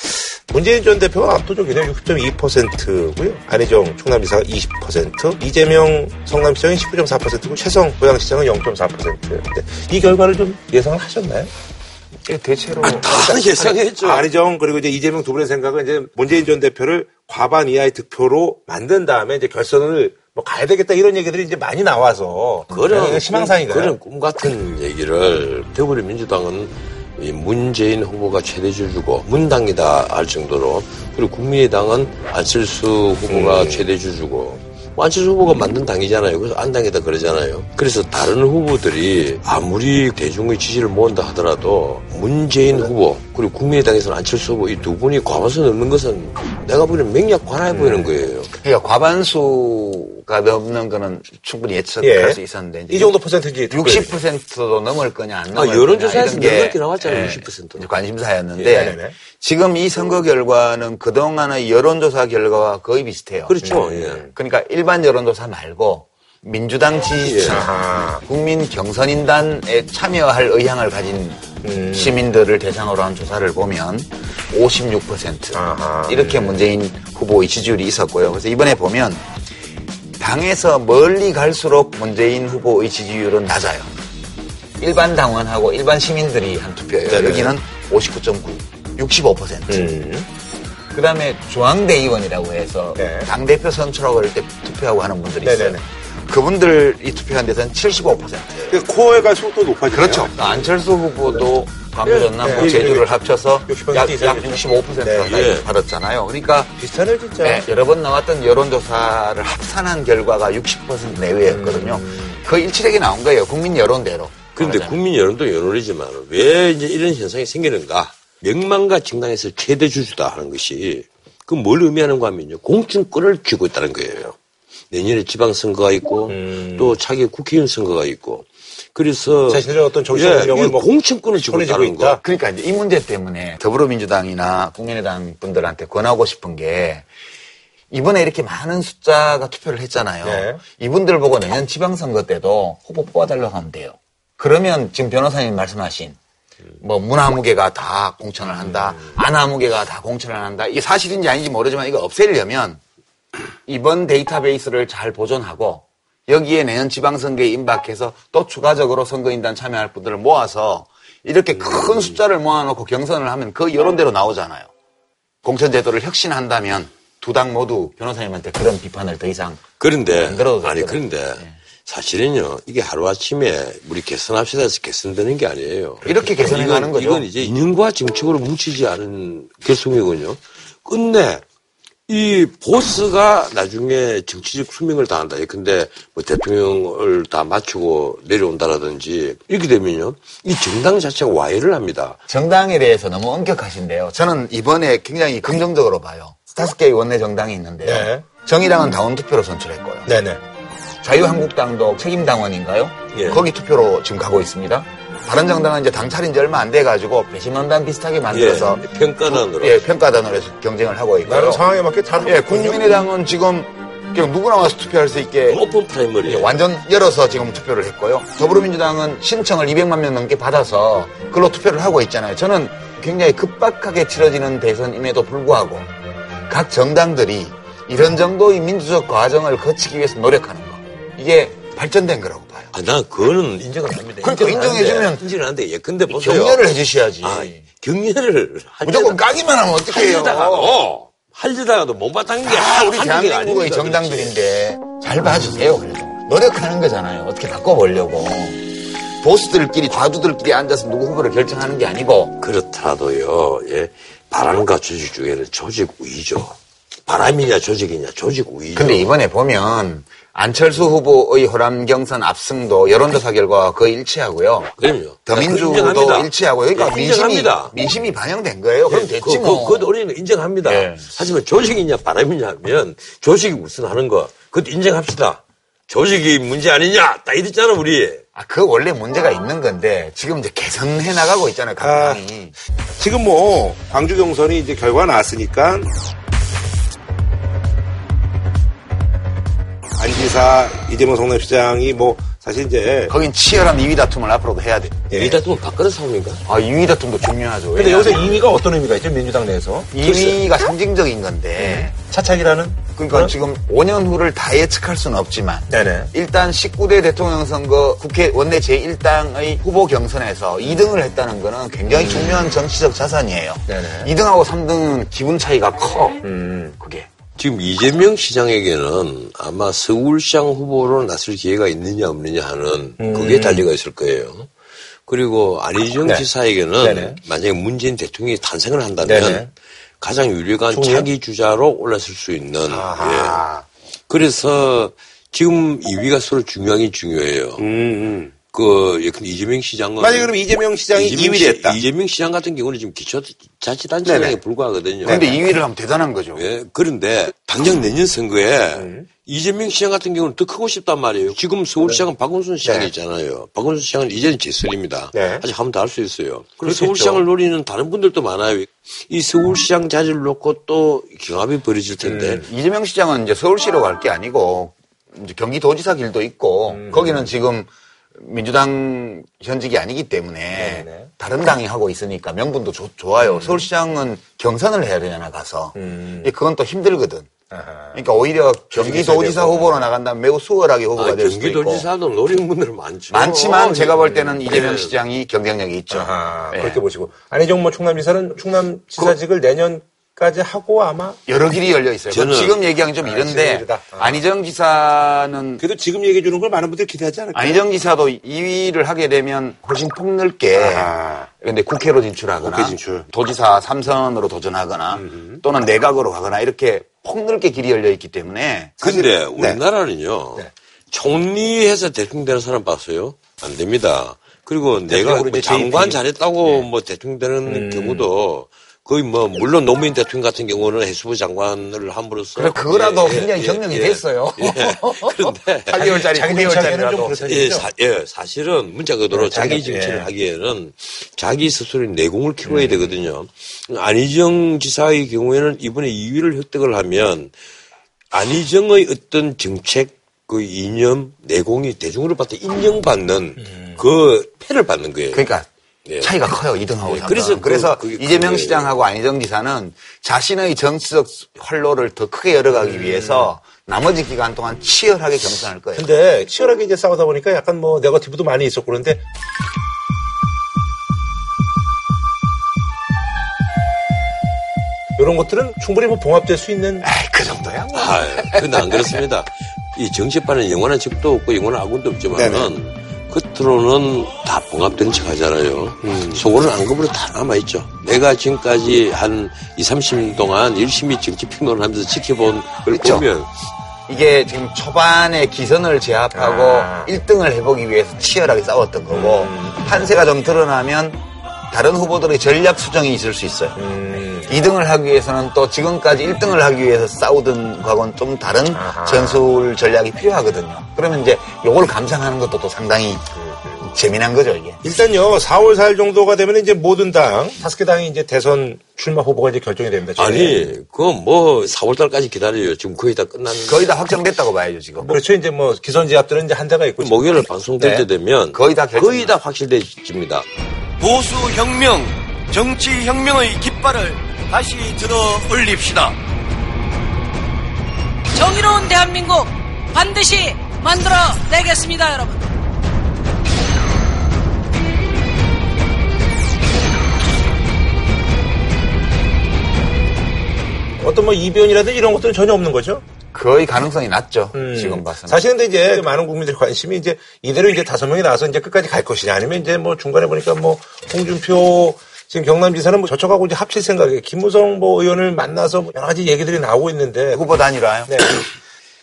문재인 전 대표가 압도적이네요. 60.2%고요. 안희정 충남지사가 20%, 이재명 성남시장이 19.4%고 최성 고양시장은 0.4%인데 이 결과를 좀 예상을 하셨나요? 예, 대체로 아, 다 예상했죠. 안희정 그리고 이제 이재명 두 분의 생각은 이제 문재인 전 대표를 과반 이하의 득표로 만든 다음에 이제 결선을 뭐 가야 되겠다 이런 얘기들이 이제 많이 나와서 그런 희망사인가요? 그런 꿈 같은 얘기를 더불어 민주당은 문재인 후보가 최대 주주고 문당이다 할 정도로 그리고 국민의당은 안철수 후보가 음. 최대 주주고 안철수 후보가 만든 당이잖아요. 그래서 안당이다 그러잖아요. 그래서 다른 후보들이 아무리 대중의 지지를 모은다 하더라도 문재인 후보 그리고 국민의당에서는 안철수 후보 이 두 분이 과반수 넘는 것은 내가 보기에는 맹약 관해 보이는 음. 거예요. 그러니까 과반수가 넘는 거는 충분히 예측할 예. 수 있었는데 이 정도 퍼센트인지 60%도 넘을 거냐 안 넘을 아, 여론조사에서 넘게 나왔잖아요. 예. 60%. 관심사였는데 예. 지금 이 선거 결과는 그동안의 여론조사 결과와 거의 비슷해요. 그렇죠. 음. 그러니까 일반 여론조사 말고 민주당 지지층, 예. 국민 경선인단에 참여할 의향을 가진 음. 시민들을 대상으로 한 조사를 보면 56% 아하. 이렇게 문재인 후보의 지지율이 있었고요. 그래서 이번에 보면 당에서 멀리 갈수록 문재인 후보의 지지율은 낮아요. 일반 당원하고 일반 시민들이 한 투표예요. 네네. 여기는 59.9, 65%. 음. 그 다음에 중앙대의원이라고 해서 네. 당대표 선출하고 그럴 때 투표하고 하는 분들이 있어요. 네네. 그분들이 투표한 데서는 75%예요. 코어에 갈수록 또 높아지죠. 그렇죠. 안철수 후보도 광주, 전남, 네, 제주를 합쳐서 약, 약 65%가 네, 받았잖아요. 그러니까 비슷하네 진짜. 네, 여러 번 나왔던 여론조사를 합산한 결과가 60% 내외였거든요. 음. 그 일치되게 나온 거예요. 국민 여론대로. 그런데 국민 여론도 여론이지만 왜 이제 이런 현상이 생기는가? 명망과 정당에서 최대 주주다 하는 것이 그 뭘 의미하는가 하면요. 공천권을 쥐고 있다는 거예요. 내년에 지방선거가 있고 음. 또 차기 국회의원 선거가 있고 그래서 자신의 어떤 정치 운영을 예, 뭐 공천권을 쥐고 있다는 거. 그러니까 이제 이 문제 때문에 더불어민주당이나 국민의당 분들한테 권하고 싶은 게 이번에 이렇게 많은 숫자가 투표를 했잖아요. 네. 이분들 보고 내년 지방선거 때도 후보 뽑아달라고 하면 돼요. 그러면 지금 변호사님 말씀하신 뭐 문화무게가 다 공천을 한다, 음. 안하무게가 다 공천을 한다. 이게 사실인지 아닌지 모르지만 이거 없애려면 이번 데이터베이스를 잘 보존하고 여기에 내년 지방선거에 임박해서 또 추가적으로 선거인단 참여할 분들을 모아서 이렇게 큰 숫자를 모아놓고 경선을 하면 그 여론대로 나오잖아요. 공천제도를 혁신한다면 두 당 모두 변호사님한테 그런 비판을 더 이상 그런데 아니 그런데 네. 사실은요 이게 하루 아침에 우리 개선합시다 해서 개선되는 게 아니에요. 이렇게 개선해 가는 거죠. 이건 이제 인과 정책으로 뭉치지 않은 결성이군요. 끝내 이 보스가 나중에 정치적 수명을 다한다. 근데 뭐 대통령을 다 맞추고 내려온다라든지 이렇게 되면요. 이 정당 자체가 와해를 합니다. 정당에 대해서 너무 엄격하신데요. 저는 이번에 굉장히 긍정적으로 봐요. 다섯 개의 원내 정당이 있는데요. 네. 정의당은 다원 투표로 선출했고요. 네네. 자유한국당도 책임당원인가요? 예. 거기 투표로 지금 가고 있습니다. 바른정당은 이제 당 차린 지 얼마 안 돼가지고 배심원단 비슷하게 만들어서 예, 평가단으로 예, 평가단으로 해서 경쟁을 하고 있고요. 나는 상황에 맞게 잘 예, 국민의당은 지금 그냥 누구나 와서 투표할 수 있게 open primary 예, 완전 열어서 지금 투표를 했고요. 더불어민주당은 신청을 200만 명 넘게 받아서 그걸로 투표를 하고 있잖아요. 저는 굉장히 급박하게 치러지는 대선임에도 불구하고 각 정당들이 이런 정도의 민주적 과정을 거치기 위해서 노력하는 거. 이게 발전된 거라고 봐요. 아, 난 그거는 인정을 합니다. 그러니까 인정해주면 인정을 하는데 예컨대 보세요. 격려를 해주셔야지. 아, 격려를 무조건 까기만 하면 어떡해요. 하려다가도 하려다가도 못마땅한 게다 우리 대한민국의 아닙니다, 정당들인데 잘 봐주세요. 그래도 노력하는 거잖아요. 어떻게 바꿔보려고. 보수들끼리 좌두들끼리 앉아서 누구 후보를 결정하는 게 아니고 그렇더라도요. 예, 바람과 조직 중에는 조직 우위죠. 바람이냐 조직이냐 조직 우위죠. 근데 이번에 보면 안철수 후보의 호남 경선 압승도 여론조사 결과와 거의 일치하고요. 그럼요. 더민주도 인정합니다. 일치하고 그러니까 예, 민심이 인정합니다. 민심이 반영된 거예요. 그럼 예, 됐지 그, 뭐. 그, 그것도 우리는 인정합니다. 예. 하지만 조직이냐 바람이냐 하면 조직이 우선 하는 거 그것도 인정합시다. 조직이 문제 아니냐 딱 이랬잖아 우리. 아, 그 원래 문제가 있는 건데 지금 이제 개선해 나가고 있잖아요. 각 아. 당이. 지금 뭐 광주 경선이 이제 결과 나왔으니까 안지사 이재명 성남시장이 뭐 사실 이제 거긴 치열한 2위 다툼을 앞으로도 해야 돼. 이 다툼은 바꿔서 싸웁니까? 아, 2위 다툼도 중요하죠. 근데 여기서 2위가 어떤 의미가 있죠 민주당 내에서 2위가 상징적인 건데 차착이라는 그러니까 지금 5년 후를 다 예측할 수는 없지만 네네 일단 19대 대통령 선거 국회 원내 제1당의 후보 경선에서 2등을 했다는 거는 굉장히 중요한 정치적 자산이에요. 네네. 2등하고 3등은 기분 차이가 커. 그게. 지금 이재명 시장에게는 아마 서울시장 후보로 나설 기회가 있느냐 없느냐 하는 그게 달리가 있을 거예요. 그리고 안희정 네. 지사에게는 네네. 만약에 문재인 대통령이 탄생을 한다면 네네. 가장 유력한 총리요? 차기 주자로 올라설 수 있는 예. 그래서 지금 2위가 서로 중요하긴 중요해요. 음, 음. 그 예컨대 이재명 시장은 만약에 그럼 이재명 시장이 이재명 2위를 시- 했다 이재명 시장 같은 경우는 지금 기초자치단체장에. 불과하거든요. 근데 2위를 하면 대단한 거죠. 예, 그런데 당장 내년 선거에 음. 이재명 시장 같은 경우는 더 크고 싶단 말이에요. 지금 서울시장은 박원순 시장이 네. 있잖아요. 박원순 시장은 이제는 재선입니다. 네. 아직 한 번 더 할 수 있어요. 그리고. 서울시장을 노리는 다른 분들도 많아요. 이 서울시장 자리를 놓고 또 경합이 벌어질 텐데 음. 이재명 시장은 이제 서울시로 갈 게 아니고 이제 경기도지사 길도 있고 음. 거기는 지금 민주당 현직이 아니기 때문에 네네. 다른 당이 하고 있으니까 명분도 좋- 좋아요. 서울시장은 경선을 해야 되잖아 가서. 음. 예, 그건 또 힘들거든. 아하. 그러니까 오히려 경기도지사. 후보로 나간다면 매우 수월하게 후보가 아, 될 수도 있고. 경기도지사도 노리는 분들 많죠. 많지만 제가 볼 때는 이재명 네. 시장이 경쟁력이 있죠. 아하, 예. 그렇게 보시고 안희정 뭐 충남지사는 충남지사직을 내년 까지 하고 아마 여러 길이 열려 있어요. 저는- 지금 얘기하기 좀 아, 이런데 지금. 아. 안희정 지사는 그래도 지금 얘기해 주는 걸 많은 분들이 기대하지 않을까요? 안희정 지사도 2위를 하게 되면 훨씬 폭넓게 아하. 근데 국회로 진출하거나 국회 진출. 도지사 3선으로 도전하거나 또는 내각으로 가거나 이렇게 폭넓게 길이 열려 있기 때문에 근데 우리나라는요. 네. 총리해서 대통령 되는 사람 봤어요? 안 됩니다. 그리고 내가 대표적으로 뭐 이제 장관 JP. 잘했다고 뭐 대통령 되는 경우도 거의 뭐 물론 노무현 대통령 같은 경우는 해수부 장관을 함으로써 그래, 그거라도 예, 예, 굉장히 예, 경력이 예. 됐어요. 예. 그런데 8개월짜리, 자기 정치하기에는 좀 9개월짜리라도. 그렇다는 예? 사, 예, 사실은 문자 그대로 네, 자기 자기- 정치를 예. 하기에는 자기 스스로 내공을 네. 키워야 되거든요. 안희정 지사의 경우에는 이번에 2위를 획득을 하면 안희정의 어떤 정책 그 이념, 내공이 대중으로 봤을 때 인정받는 그 패를 받는 거예요. 그러니까 예. 차이가 커요 2등하고 예, 3등. 그래서 그- 그래서 그게 이재명 그게- 시장하고 안희정 지사는 자신의 정치적 활로를 더 크게 열어가기 위해서 나머지 기간 동안 치열하게 경선할 거예요. 근데 치열하게 이제 싸우다 보니까 약간 뭐 네거티브도 많이 있었고 그런데 이런 것들은 충분히 뭐 봉합될 수 있는 에이, 그 정도야 뭐. 아, 근데 안 그렇습니다. 이 정치판은 영원한 적도 없고 영원한 아군도 없지만은 겉으로는 다 봉합된 척 하잖아요. 속으로는 안금으로 다 남아있죠. 내가 지금까지 한 2, 30년 동안 열심히 정치 평론을 하면서 지켜본 걸 그렇죠. 보면 이게 지금 초반에 기선을 제압하고 아. 1등을 해보기 위해서 치열하게 싸웠던 거고 판세가 좀 드러나면 다른 후보들의 전략 수정이 있을 수 있어요. 2등을 하기 위해서는 또 지금까지 1등을 하기 위해서 싸우던 거하고는 좀 다른 전술 전략이 필요하거든요. 그러면 이제 요걸 감상하는 것도 또 상당히 재미난 거죠, 이게. 일단요 4월 4일 정도가 되면 이제 모든 당 다섯 개 당이 이제 대선 출마 후보가 이제 결정이 됩니다. 저희. 아니 그건 뭐 4월 달까지 기다려요. 지금 거의 다 끝났는데 거의 다 확정됐다고 봐야죠, 지금. 그렇죠 이제 뭐 기선제압들은 이제 한 대가 있고 목요일 방송될 네. 때 되면 거의 다 결정. 거의 다 확실해집니다. 보수 혁명, 정치 혁명의 깃발을 다시 들어 올립시다. 정의로운 대한민국 반드시 만들어 내겠습니다, 여러분. 어떤 뭐 이변이라든지 이런 것들은 전혀 없는 거죠? 거의 가능성이 낮죠. 음. 지금 봐서는. 사실은 근데 이제 많은 국민들의 관심이 이제 이대로 이제 다섯 명이 나와서 이제 끝까지 갈 것이냐 아니면 이제 뭐 중간에 보니까 뭐 홍준표 지금 경남지사는 뭐 저쪽하고 이제 합칠 생각에 김무성 뭐 의원을 만나서 뭐 여러 가지 얘기들이 나오고 있는데 후보 단일화요? 네.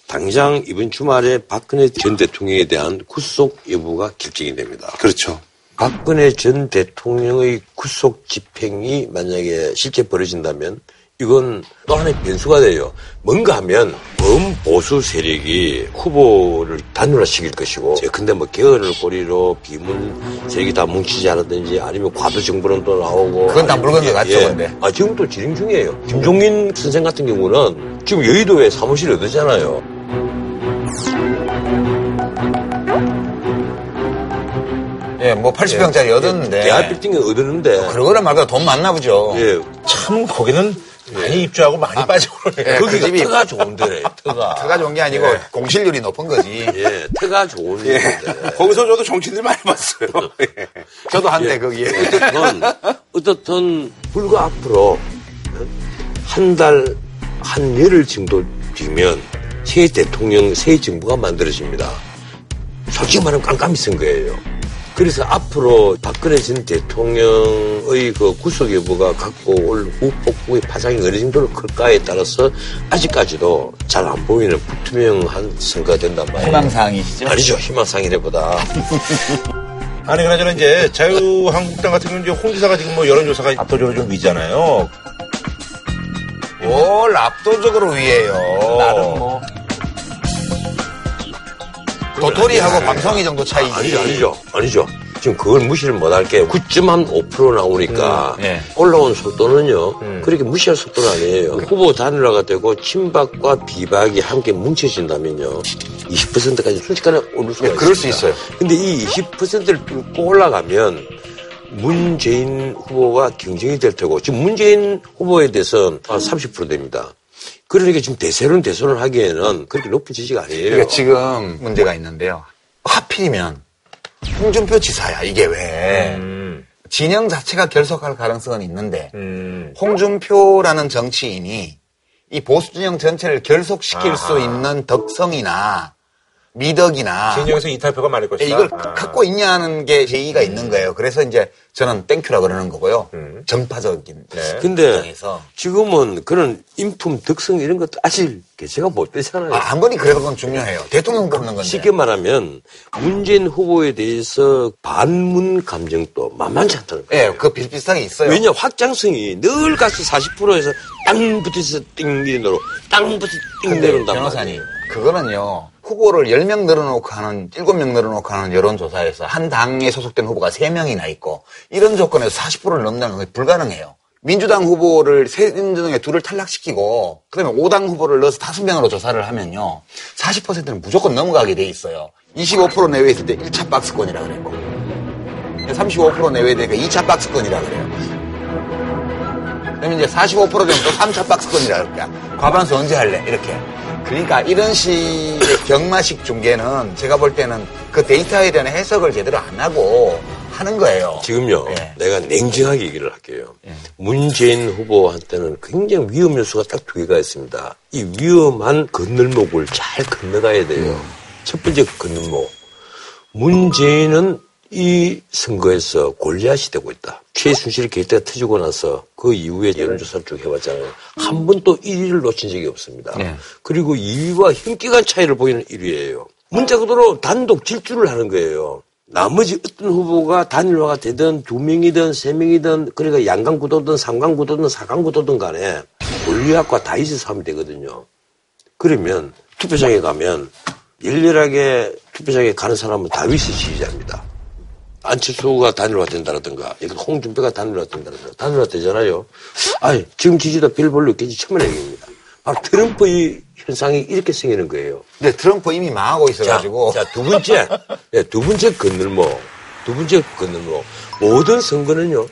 당장 이번 주말에 박근혜 전 대통령에 대한 구속 여부가 결정이 됩니다. 그렇죠. 박근혜 전 대통령의 구속 집행이 만약에 실제 벌어진다면 이건 또 하나의 변수가 돼요. 뭔가 하면 범보수 세력이 후보를 단일화시킬 것이고 근데 뭐 개헌을 고리로 비문 세력이 다 뭉치지 않았든지 아니면 과도 정부는 또 나오고 그건 다 물건 것 같죠 예. 근데 아 지금 또 진행 중이에요. 김종인 선생 같은 경우는 지금 여의도에 사무실 얻었잖아요. 예, 뭐 80평짜리 예. 얻었는데. 대학 빌딩에 얻었는데. 그러거나 말고 돈 많나 보죠. 예. 참 거기는 많이 입주하고 많이 빠지고 그러네요. 예, 그 집이 터가 좋은 데네, 터가. 터가 좋은 게 아니고 예. 공실률이 높은 거지. 예, 터가 좋은 예. 거기서 저도 정치인들 많이 봤어요. 예. 저도 한때 예. 거기에. 어떻든, 어떻든, 불과 앞으로 한 달, 한 열흘 정도 뒤면 새 대통령, 새 정부가 만들어집니다. 솔직히 말하면 깜깜이 쓴 거예요. 그래서 앞으로 박근혜 전 대통령의 그 구속 여부가 갖고 올 후폭풍의 파장이 어느 정도로 클까에 따라서 아직까지도 잘 안 보이는 불투명한 선거가 된단 말이에요. 희망사항이시죠? 아니죠. 희망상이래보다. 아니 그나저나 이제 자유한국당 같은 경우는 이제 홍 지사가 지금 뭐 여론조사가 압도적으로 좀 위잖아요. 뭘 압도적으로 위에요. 나름 뭐. 도토리하고 방송이 정도 차이지. 아니죠, 아니죠. 아니죠. 지금 그걸 무시를 못 할게요. 9.5% 나오니까 음, 예. 올라온 속도는요. 그렇게 무시할 속도는 아니에요. 후보 단일화가 되고 친박과 비박이 함께 뭉쳐진다면요. 20%까지 순식간에 오를 수가 예, 그럴 수. 있어요. 근데 이 20%를 뚫고 올라가면 문재인 후보가 경쟁이 될 테고 지금 문재인 후보에 대해서 한30% 됩니다. 그러니까 지금 대세론 대선을 하기에는 그렇게 높은 지지가 아니에요. 그러니까 지금 문제가 있는데요. 하필이면 홍준표 지사야 이게 왜 음. 진영 자체가 결속할 가능성은 있는데 음. 홍준표라는 정치인이 이 보수 진영 전체를 결속시킬 수 있는 덕성이나 미덕이나 진영에서 이탈표가 많을 것이다. 이걸 아. 갖고 있냐는 게 제의가 있는 거예요. 그래서 이제 저는 thank you라 그러는 거고요. 음. 정파적인 네. 근데 입장에서 지금은 그런 인품, 덕성 이런 것도 아직 개체가 못 되잖아요. 아, 한 번이 그래도 그건 중요해요. 대통령 뽑는 건데. 쉽게 말하면 문재인 후보에 대해서 반문 감정도 만만치 않다는 거예요. 예, 그 비슷비슷하게 있어요. 왜냐 확장성이 늘 가서 40%에서 땅 붙어서 띵 내려놓고 땅 붙어 띵 내려온단 변호사님, 말이에요. 그거는요. 후보를 10명 늘어놓고 하는, 7명 늘어놓고 하는 여론조사에서 한 당에 소속된 후보가 3명이나 있고, 이런 조건에서 40%를 넘는다는 건 불가능해요. 민주당 후보를 세명 중에 둘을 탈락시키고, 그 다음에 5당 후보를 넣어서 5명으로 조사를 하면요. 40%는 무조건 넘어가게 돼 있어요. 25% 내외에 있을 때 1차 박스권이라 그랬고, 35% 내외에 되니까 2차 박스권이라 그래요. 그러면 이제 45% 되면 또 3차 박스권이라 그럴까. 과반수 언제 할래? 이렇게. 그러니까 이런 식의 경마식 중계는 제가 볼 때는 그 데이터에 대한 해석을 제대로 안 하고 하는 거예요. 지금요, 예. 내가 냉정하게 얘기를 할게요. 문재인 후보한테는 굉장히 위험 요소가 딱 두 개가 있습니다. 이 위험한 건널목을 잘 건너가야 돼요. 첫 번째 건널목. 문재인은 이 선거에서 골리앗이 되고 있다. 최순실 게이트가 터지고 나서 그 이후에 여론조사를 쭉 해봤잖아요. 한 번도 1위를 놓친 적이 없습니다. 네. 그리고 2위와 현기간 차이를 보이는 1위예요. 문자 그대로 단독 질주를 하는 거예요. 나머지 어떤 후보가 단일화가 되든 두 명이든 세 명이든 그러니까 양강 구도든 삼강 구도든 사강 구도든 간에 골리앗과 다이스 싸움이 되거든요. 그러면 투표장에 가면 열렬하게 투표장에 가는 사람은 다윗의 지지자입니다. 안철수가 단일화 된다라든가, 홍준표가 단일화 된다라든가, 단일화 되잖아요. 아니, 지금 지지도 별 볼로 있겠지, 천만 얘기입니다. 바로 트럼프 의 현상이 이렇게 생기는 거예요. 근데 트럼프 이미 망하고 있어가지고. 자, 자, 두 번째. 예, 두 번째 건널목. 두 번째 건널목. 모든 선거는요,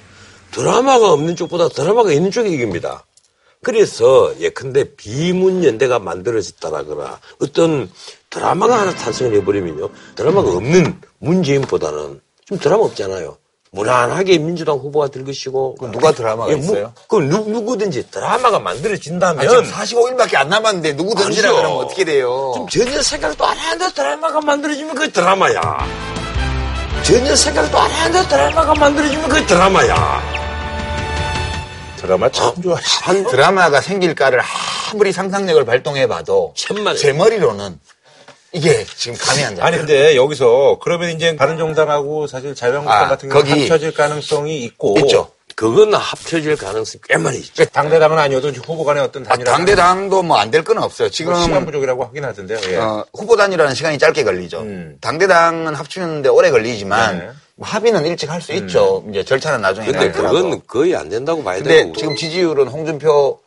드라마가 없는 쪽보다 드라마가 있는 쪽이 이깁니다. 그래서 예컨대 비문연대가 만들어졌다라거나 어떤 드라마가 하나 탄생을 해버리면요. 드라마가 없는 문재인보다는 좀 드라마 없잖아요. 무난하게 민주당 후보가 될 것이고. 누가 드라마가 예, 뭐, 있어요? 그 누, 누구 든지 드라마가 만들어진다면. 아, 지금 45일밖에 안 남았는데 누구든지라. 그러면 어떻게 돼요? 좀 전혀 생각도 안 하는데 드라마가 만들어지면 그게 드라마야. 전혀 생각도 안 하는데 드라마가 만들어지면 그게 드라마야. 드라마 참 좋아하시 한 드라마가 생길까를 아무리 상상력을 발동해봐도 천만에. 제 머리로는 이게 지금 감이 안 잡혀요. 아니 근데 여기서 그러면 이제 바른정당하고 사실 자유한국당 아, 같은 경우 거기 합쳐질 가능성이 있고 있죠. 그건 합쳐질 가능성이 꽤 많이 있죠. 당대당은 아니어도 후보 간의 어떤 단일화 당대당도 뭐 안 될 건 없어요. 지금 시간 부족이라고 하긴 하던데요. 예. 어, 후보 단위라는 시간이 짧게 걸리죠. 당대당은 합치는데 오래 걸리지만 네. 뭐 합의는 일찍 할수 있죠. 이제 절차는 나중에 근데. 그건 거의 안 된다고 봐야 근데 되고. 지금 지지율은 홍준표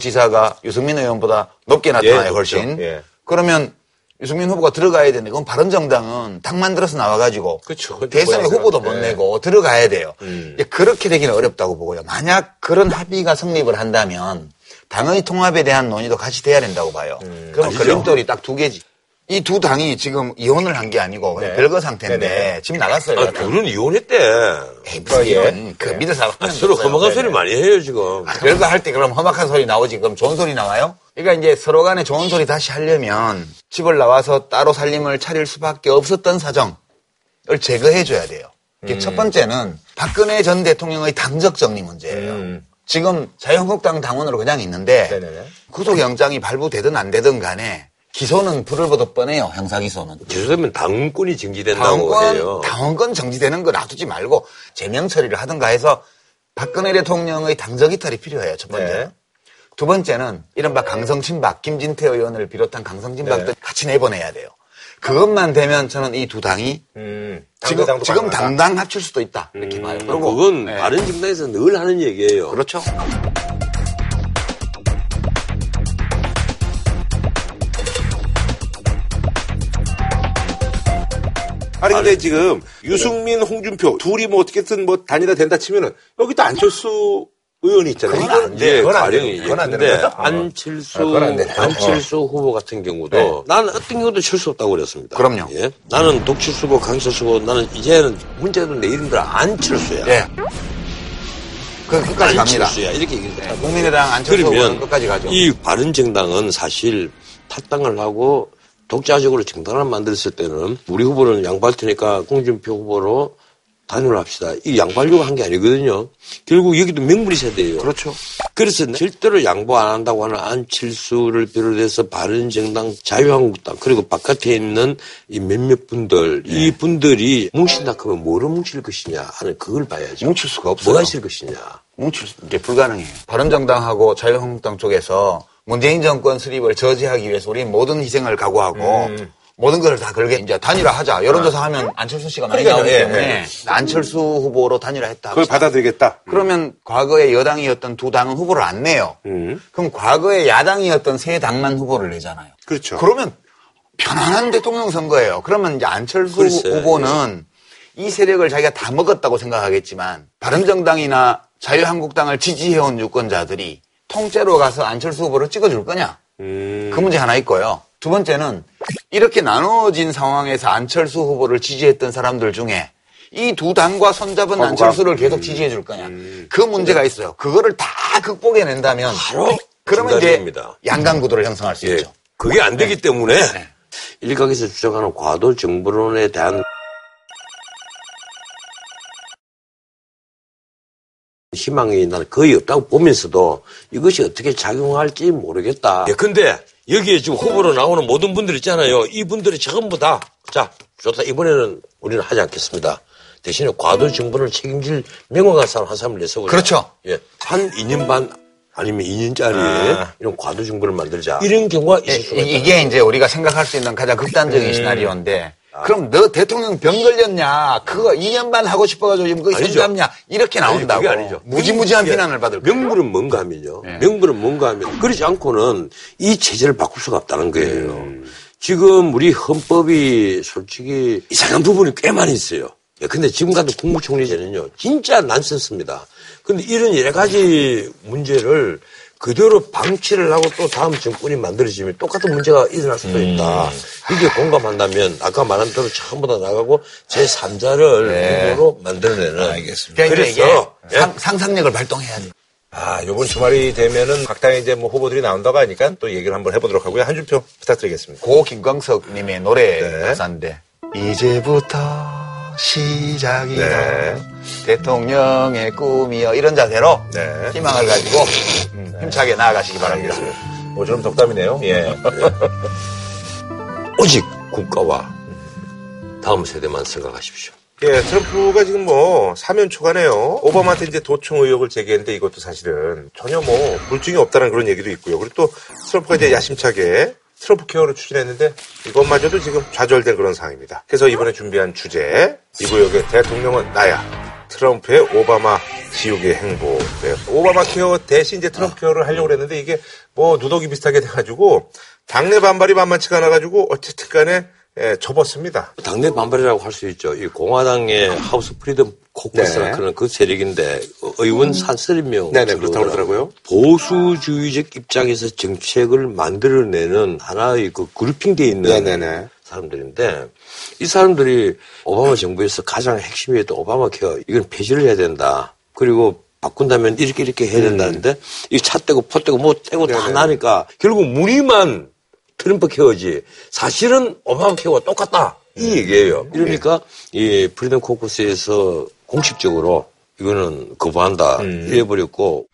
지사가 유승민 의원보다 높게 나타나요, 예, 훨씬. 예. 그러면 유승민 후보가 들어가야 되는데 그건 바른정당은 당 만들어서 나와가지고 그쵸. 대선에. 후보도 못 예. 내고 들어가야 돼요. 음. 그렇게 되기는 어렵다고 보고요. 만약 그런 합의가 성립을 한다면 당의 통합에 대한 논의도 같이 돼야 된다고 봐요. 음. 그럼. 걸림돌이 딱 두 개지. 이 두 당이 지금 이혼을 한 게 아니고 네. 별거 상태인데 네네. 지금 나갔어요. 아, 둘은 이혼했대. 에이, 무슨 예. 이혼. 그 네. 믿어서 아, 서로 험악한 소리 많이 해요, 지금. 아, 별거 할 때 그럼 험악한 소리 나오지. 그럼 좋은 소리 나와요? 그러니까 이제 서로 간에 좋은 소리 다시 하려면 집을 나와서 따로 살림을 차릴 수밖에 없었던 사정을 제거해줘야 돼요. 음. 첫 번째는 박근혜 전 대통령의 당적 정리 문제예요. 음. 지금 자유한국당 당원으로 그냥 있는데 네네네. 구속영장이 발부되든 안 되든 간에 기소는 불을 보듯 뻔해요. 형사 기소는. 기소되면 당권이 정지된다고 당원권, 해요. 당원권 정지되는 거 놔두지 말고 제명 처리를 하든가 해서 박근혜 대통령의 당적 이탈이 필요해요. 첫 번째. 네. 두 번째는 이른바 강성친박, 김진태 의원을 비롯한 강성친박들 네. 같이 내보내야 돼요. 그것만 되면 저는 이 두 당이 음, 지금, 지금. 당당 합칠 수도 있다. 이렇게 봐요. 그리고 그건 네. 바른 정당에서 늘 하는 얘기예요. 그렇죠. 아니 근데 지금 유승민, 홍준표 둘이 뭐 어떻게든 뭐 단일화 된다 치면은 여기 또 안철수 의원이 있잖아요. 그건 안 돼. 그건 안. 돼요. 그건 안 근데 되는 거죠? 안철수, 아, 그건 안 되네. 안철수 후보 같은 경우도 네. 나는 어떤 경우도 칠 수 없다고 그랬습니다. 그럼요. 예? 나는 독칠수 후보, 강철수 후보, 나는 이제는 문제도 내 이름들 안철수야. 예. 그 끝까지 갑니다. 안철수야. 이렇게 얘기를 네. 국민의당 안철수 그러면 끝까지 가죠. 이 바른정당은 사실 탈당을 하고 독자적으로 정당을 만들었을 때는 우리 후보는 양보할 테니까 홍준표 후보로 단일화 합시다. 이 양보하려고 한게 아니거든요. 결국 여기도 명분이 돼요. 그렇죠. 그래서 절대로 양보 안 한다고 하는 안철수를 비롯해서 바른정당, 자유한국당 그리고 바깥에 있는 이 몇몇 분들 이 분들이 뭉친다 그러면 뭐로 뭉칠 것이냐 하는 그걸 봐야죠. 뭉칠 수가 없어요. 뭐가 있을 것이냐. 뭉칠 수, 이게 불가능해요. 바른정당하고 자유한국당 쪽에서 문재인 정권 수립을 저지하기 위해서 우리 모든 희생을 각오하고 모든 것을 다 걸게 이제 단일화하자. 여론조사 하면 안철수 씨가 많이. 나오기 예, 때문에 예. 안철수 후보로 단일화했다. 그걸. 받아들이겠다. 그러면 과거에 여당이었던 두 당은 후보를 안 내요. 음. 그럼 과거에 야당이었던 세 당만 후보를 내잖아요. 그렇죠. 그러면 편안한 대통령 선거예요. 그러면 이제 안철수 글쎄, 후보는 이 세력을 자기가 다 먹었다고 생각하겠지만 바른정당이나 자유한국당을 지지해온 유권자들이 통째로 가서 안철수 후보를 찍어줄 거냐? 음. 그 문제 하나 있고요. 두 번째는 이렇게 나눠진 상황에서 안철수 후보를 지지했던 사람들 중에 이 두 당과 손잡은 거부감. 안철수를 계속 지지해 줄 거냐. 그 문제가 있어요. 그거를 다 극복해 낸다면 바로 그러면 이제. 양강구도를 형성할 수 예, 있죠. 그게 안 되기 때문에 네. 일각에서 주장하는 과도 정부론에 대한 희망이 나는 거의 없다고 보면서도 이것이 어떻게 작용할지 모르겠다. 예, 근데 여기에 지금 후보로 나오는 모든 분들 있잖아요. 이분들이 전부 다, 자, 좋다. 이번에는 우리는 하지 않겠습니다. 대신에 과도 정부를 책임질 명확한 사람 한 사람을 내세우자. 그렇죠. 예. 한 2년 반 아니면 2년짜리 아. 이런 과도 정부를 만들자. 이런 경우가 있을 수가 이- 있다. 이게 이제 우리가 생각할 수 있는 가장 극단적인 시나리오인데 그럼 너 대통령 병 걸렸냐? 그거 2년 반 하고 싶어가지고 지금 그거 아니죠. 현잡냐? 이렇게 나온다고. 아니, 그게 아니죠. 무지무지한 명- 비난을 받을 거예요. 명분은 뭔가 하면요. 네. 명분은 뭔가 하면 그러지 않고는 이 체제를 바꿀 수가 없다는 거예요. 음. 지금 우리 헌법이 솔직히 이상한 부분이 꽤 많이 있어요. 예, 근데 지금 같은 국무총리제는요, 진짜 난센스입니다. 근데 이런 여러 가지 문제를 그대로 방치를 하고 또 다음 정권이 만들어지면 똑같은 문제가 일어날 수도 있다. 이게 공감한다면 아까 말한 대로 처음부터 나가고 제3자를 네. 구도로 만들어내는. 알겠습니다. 그러니까 그래서 예? 상, 상상력을 발동해야 돼. 아, 요번 주말이 되면은 각 당의 이제 뭐 후보들이 나온다고 하니까 또 얘기를 한번 해보도록 하고요. 한 줄평 부탁드리겠습니다. 고 김광석 님의 노래 네. 가사인데 이제부터 시작이다 네. 대통령의 꿈이여 이런 자세로 네. 희망을 가지고 음, 힘차게 나아가시기 바랍니다. 모처럼 덕담이네요. 예. 오직 국가와 다음 세대만 생각하십시오. 예, 트럼프가 지금 뭐 사면 초과네요. 오바마한테 이제 도청 의혹을 제기했는데 이것도 사실은 전혀 뭐 불증이 없다는 그런 얘기도 있고요. 그리고 또 트럼프가 이제 야심차게 트럼프 케어를 추진했는데 이것마저도 지금 좌절된 그런 상황입니다. 그래서 이번에 준비한 주제 이 구역의 대통령은 나야. 트럼프의 오바마 지옥의 행보. 네, 오바마 케어 대신 이제 트럼프 케어를 하려고 그랬는데 이게 뭐 누더기 비슷하게 돼가지고 당내 반발이 만만치가 않아가지고 어쨌든 간에 예, 접었습니다. 당내 반발이라고 할 수 있죠. 이 공화당의 House Freedom Caucus라 네. 그런 그 세력인데 의원 40명 네네, 그렇다고 그러더라고요. 보수주의적 입장에서 정책을 만들어내는 하나의 그 grouping돼 있는 네네네. 사람들인데 이 사람들이 오바마 정부에서 가장 핵심이었던 오바마 케어 이건 폐지를 해야 된다. 그리고 바꾼다면 이렇게 이렇게 해야 된다는데 이 차 떼고 포 떼고 뭐 떼고 다 네네. 나니까 결국 무늬만 트럼프 케어지. 사실은 오바마 케어와 똑같다. 이 얘기예요. 이러니까 이 Freedom Caucus에서 공식적으로 이거는 거부한다. 이래버렸고.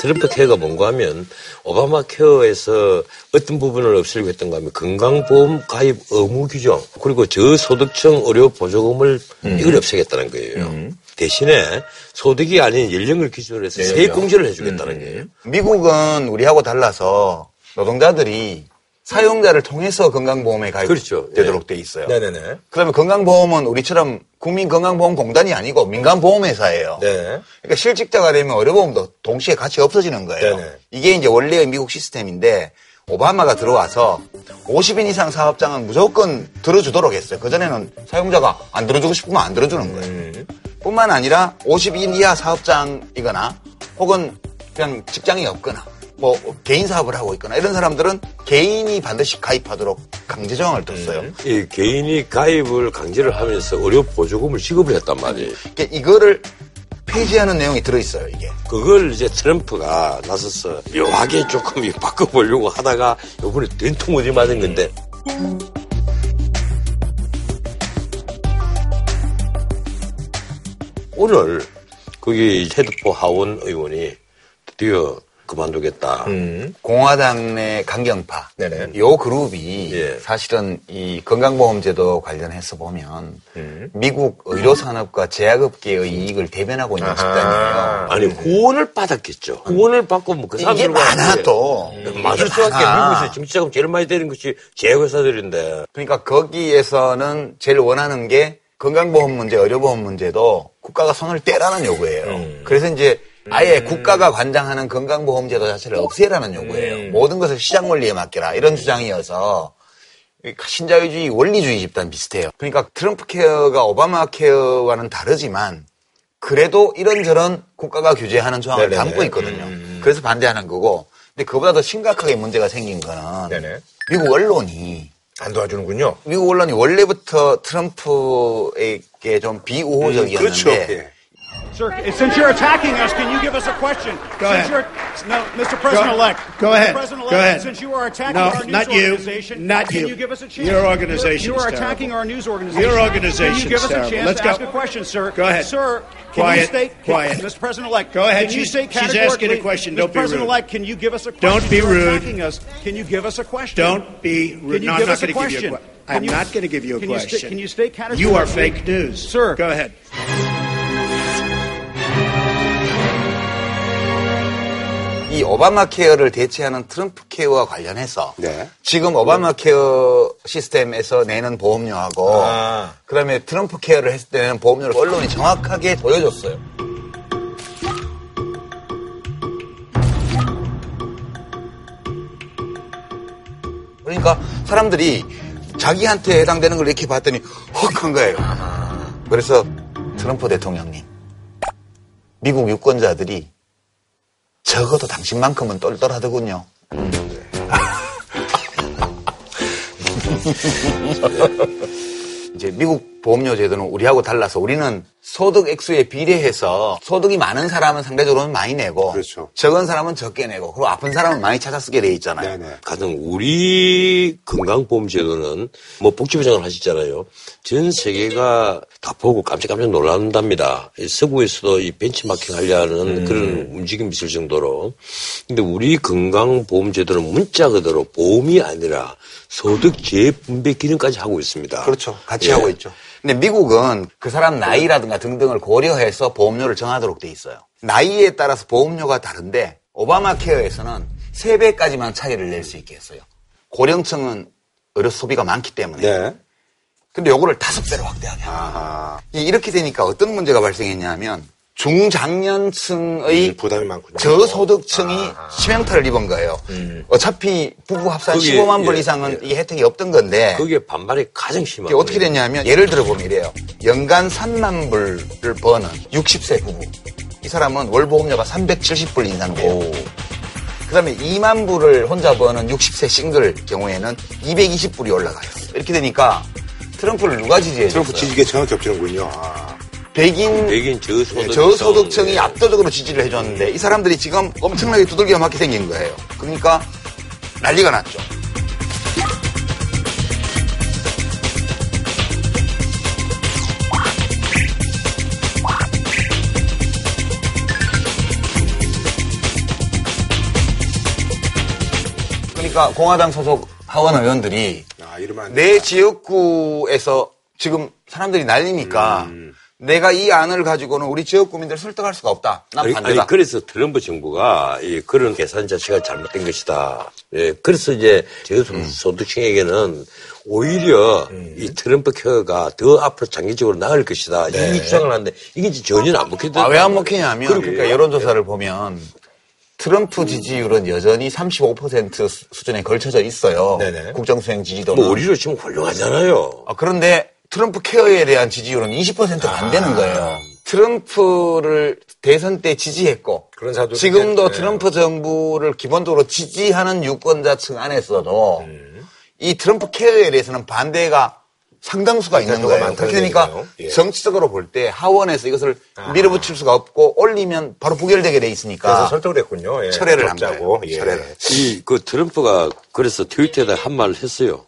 트럼프 케어가 뭔가 하면 오바마 케어에서 어떤 부분을 없애려고 했던가 하면 건강보험 가입 의무 규정 그리고 저소득층 의료 보조금을 이걸 없애겠다는 거예요. 대신에 소득이 아닌 연령을 기준으로 해서 세액 공제를 해주겠다는 거예요. 미국은 우리하고 달라서 노동자들이 사용자를 통해서 건강보험에 그렇죠. 가입되도록 돼 있어요. 네네네. 그러면 건강보험은 우리처럼 국민건강보험공단이 아니고 민간보험회사예요. 네. 그러니까 실직자가 되면 의료보험도 동시에 같이 없어지는 거예요. 네네. 이게 이제 원래의 미국 시스템인데 오바마가 들어와서 50인 이상 사업장은 무조건 들어주도록 했어요. 그전에는 사용자가 안 들어주고 싶으면 안 들어주는 거예요. 뿐만 아니라 50인 이하 사업장이거나 혹은 그냥 직장이 없거나 뭐 개인 사업을 하고 있거나 이런 사람들은 개인이 반드시 가입하도록 강제 조항을 뒀어요. 이 개인이 가입을 강제를 하면서 의료 보조금을 지급을 했단 말이에요. 그러니까 이거를 폐지하는 내용이 들어있어요, 이게. 그걸 이제 트럼프가 나서서 묘하게 조금 이 바꿔보려고 하다가 요번에 된통 어디 맞은 건데 오늘 거기 헤드포 하원 의원이 드디어 그만두겠다. 공화당 내 강경파. 네네. 요 그룹이 예. 사실은 이 건강보험제도 관련해서 보면 미국 의료산업과 제약업계의 이익을 대변하고 있는 집단이에요. 아니 후원을 받았겠죠. 후원을 받고 뭐그 사람들과 많아 또. 맞을 수밖에. 미국에서 정치자금 제일 많이 되는 것이 제약회사들인데 그러니까 거기에서는 제일 원하는 게 건강보험 문제, 의료보험 문제도 국가가 손을 떼라는 요구예요. 그래서 이제 아예 국가가 관장하는 건강보험 제도 자체를 없애라는 요구예요. 모든 것을 시장 원리에 맡겨라 이런 주장이어서 이 신자유주의 원리주의 집단 비슷해요. 그러니까 트럼프 케어가 오바마 케어와는 다르지만 그래도 이런저런 국가가 규제하는 조항을 네네네. 담고 있거든요. 그래서 반대하는 거고. 근데 그보다 더 심각하게 문제가 생긴 거는 네네. 미국 언론이 안 도와주는군요. 미국 언론이 원래부터 트럼프에게 좀 비우호적이었는데 그렇죠. 예. Sir, since you're attacking us, can you give us a question? Go since ahead. You're, no, Mr. President-elect. Go Mr. ahead. President-elect, Go ahead. Since you are attacking No, our news not you. organization, Not can you. you give us a chance? Your organization You are attacking terrible. our news organization. Your organization. Can you give us a chance Let's to go. ask a question, sir? Go ahead. Sir, can Quiet. you state, Quiet. Mr. President-elect, Go ahead. Can you She's- state she's asking a question. Don't Mr. be rude. President-elect, can you give us a question? Don't be You're rude. attacking us. Can you give us a question? Don't be rude. Can No, I'm not going to give you a question? Can I'm not going to give you a can question. can you state categorically? You are fake news. Sir. Go ahead. 이 오바마 케어를 대체하는 트럼프 케어와 관련해서 네. 지금 오바마 케어 시스템에서 내는 보험료하고 아. 그다음에 트럼프 케어를 했을 때는 보험료를 언론이 정확하게 보여줬어요. 그러니까 사람들이 자기한테 해당되는 걸 이렇게 봤더니 헉 한 거예요. 그래서 트럼프 대통령님 미국 유권자들이 적어도 당신만큼은 똘똘하더군요. 음. 이제 미국 보험료 제도는 우리하고 달라서 우리는 소득 액수에 비례해서 소득이 많은 사람은 상대적으로는 많이 내고 그렇죠. 적은 사람은 적게 내고 그리고 아픈 사람은 많이 찾아 쓰게 돼 있잖아요. 네네. 가령 우리 건강보험 제도는 뭐 복지부장을 하시잖아요. 전 세계가 다 보고 깜짝깜짝 놀란답니다. 서구에서도 이 벤치마킹 하려는 음. 그런 움직임이 있을 정도로. 근데 우리 건강보험 제도는 문자 그대로 보험이 아니라 소득 재분배 기능까지 하고 있습니다. 그렇죠. 같이 예. 하고 있죠. 근데 미국은 그 사람 나이라든가 등등을 고려해서 보험료를 정하도록 돼 있어요. 나이에 따라서 보험료가 다른데 오바마 케어에서는 3배까지만 차이를 낼 수 있게 했어요. 고령층은 의료 소비가 많기 때문에. 네. 근데 요거를 다섯 배로 확대하게 합니다. 이렇게 되니까 어떤 문제가 발생했냐면 중장년층의 음. 저소득층이 아. 치명타를 입은 거예요. 음. 어차피 부부 합산 그게, 15만 불 예, 이상은 예. 이 혜택이 없던 건데 그게 반발이 가장 심한 어떻게 됐냐면 예를 들어 보면 이래요. 연간 3만 불을 버는 60세 부부. 이 사람은 월 보험료가 370불 인상돼요. 그 다음에 2만 불을 혼자 버는 60세 싱글 경우에는 220불이 올라가요. 이렇게 되니까 트럼프를 누가 지지해요? 트럼프 지지계층은 겹치는군요. 아. 백인, 백인 저소득 네, 저소득층이 압도적으로 지지를 해줬는데 이 사람들이 지금 엄청나게 두들겨 맞게 생긴 거예요. 그러니까 난리가 났죠. 그러니까 공화당 소속 하원 의원들이 아, 내 지역구에서 지금 사람들이 난리니까 음. 내가 이 안을 가지고는 우리 지역 구민들 설득할 수가 없다. 난 반대다. 아니, 그래서 트럼프 정부가 이 그런 계산 자체가 잘못된 것이다. 예, 그래서 이제 저소득층에게는 음. 오히려 음. 이 트럼프 케어가 더 앞으로 장기적으로 나을 것이다. 네. 이 주장을 하는데 이게 전혀 안 먹히더라고요. 아, 왜 안 먹히냐면 그러니까 여론조사를 보면 트럼프 지지율은 여전히 35% 수준에 걸쳐져 있어요. 네네. 국정수행 지지도는. 뭐 오히려 지금 훌륭하잖아요. 아, 그런데 트럼프 케어에 대한 지지율은 20%가 안 되는 거예요. 트럼프를 대선 때 지지했고 지금도 네. 트럼프 정부를 기본적으로 지지하는 유권자층 안에서도 음. 이 트럼프 케어에 대해서는 반대가 상당수가 있는 거예요. 그렇게 되니까 예. 정치적으로 볼 때 하원에서 이것을 아. 밀어붙일 수가 없고 올리면 바로 부결되게 돼 있으니까. 그래서 설득을 했군요. 예. 철회를 한자고 예. 철회를. 이 그 트럼프가 그래서 트위터에다 한 말을 했어요.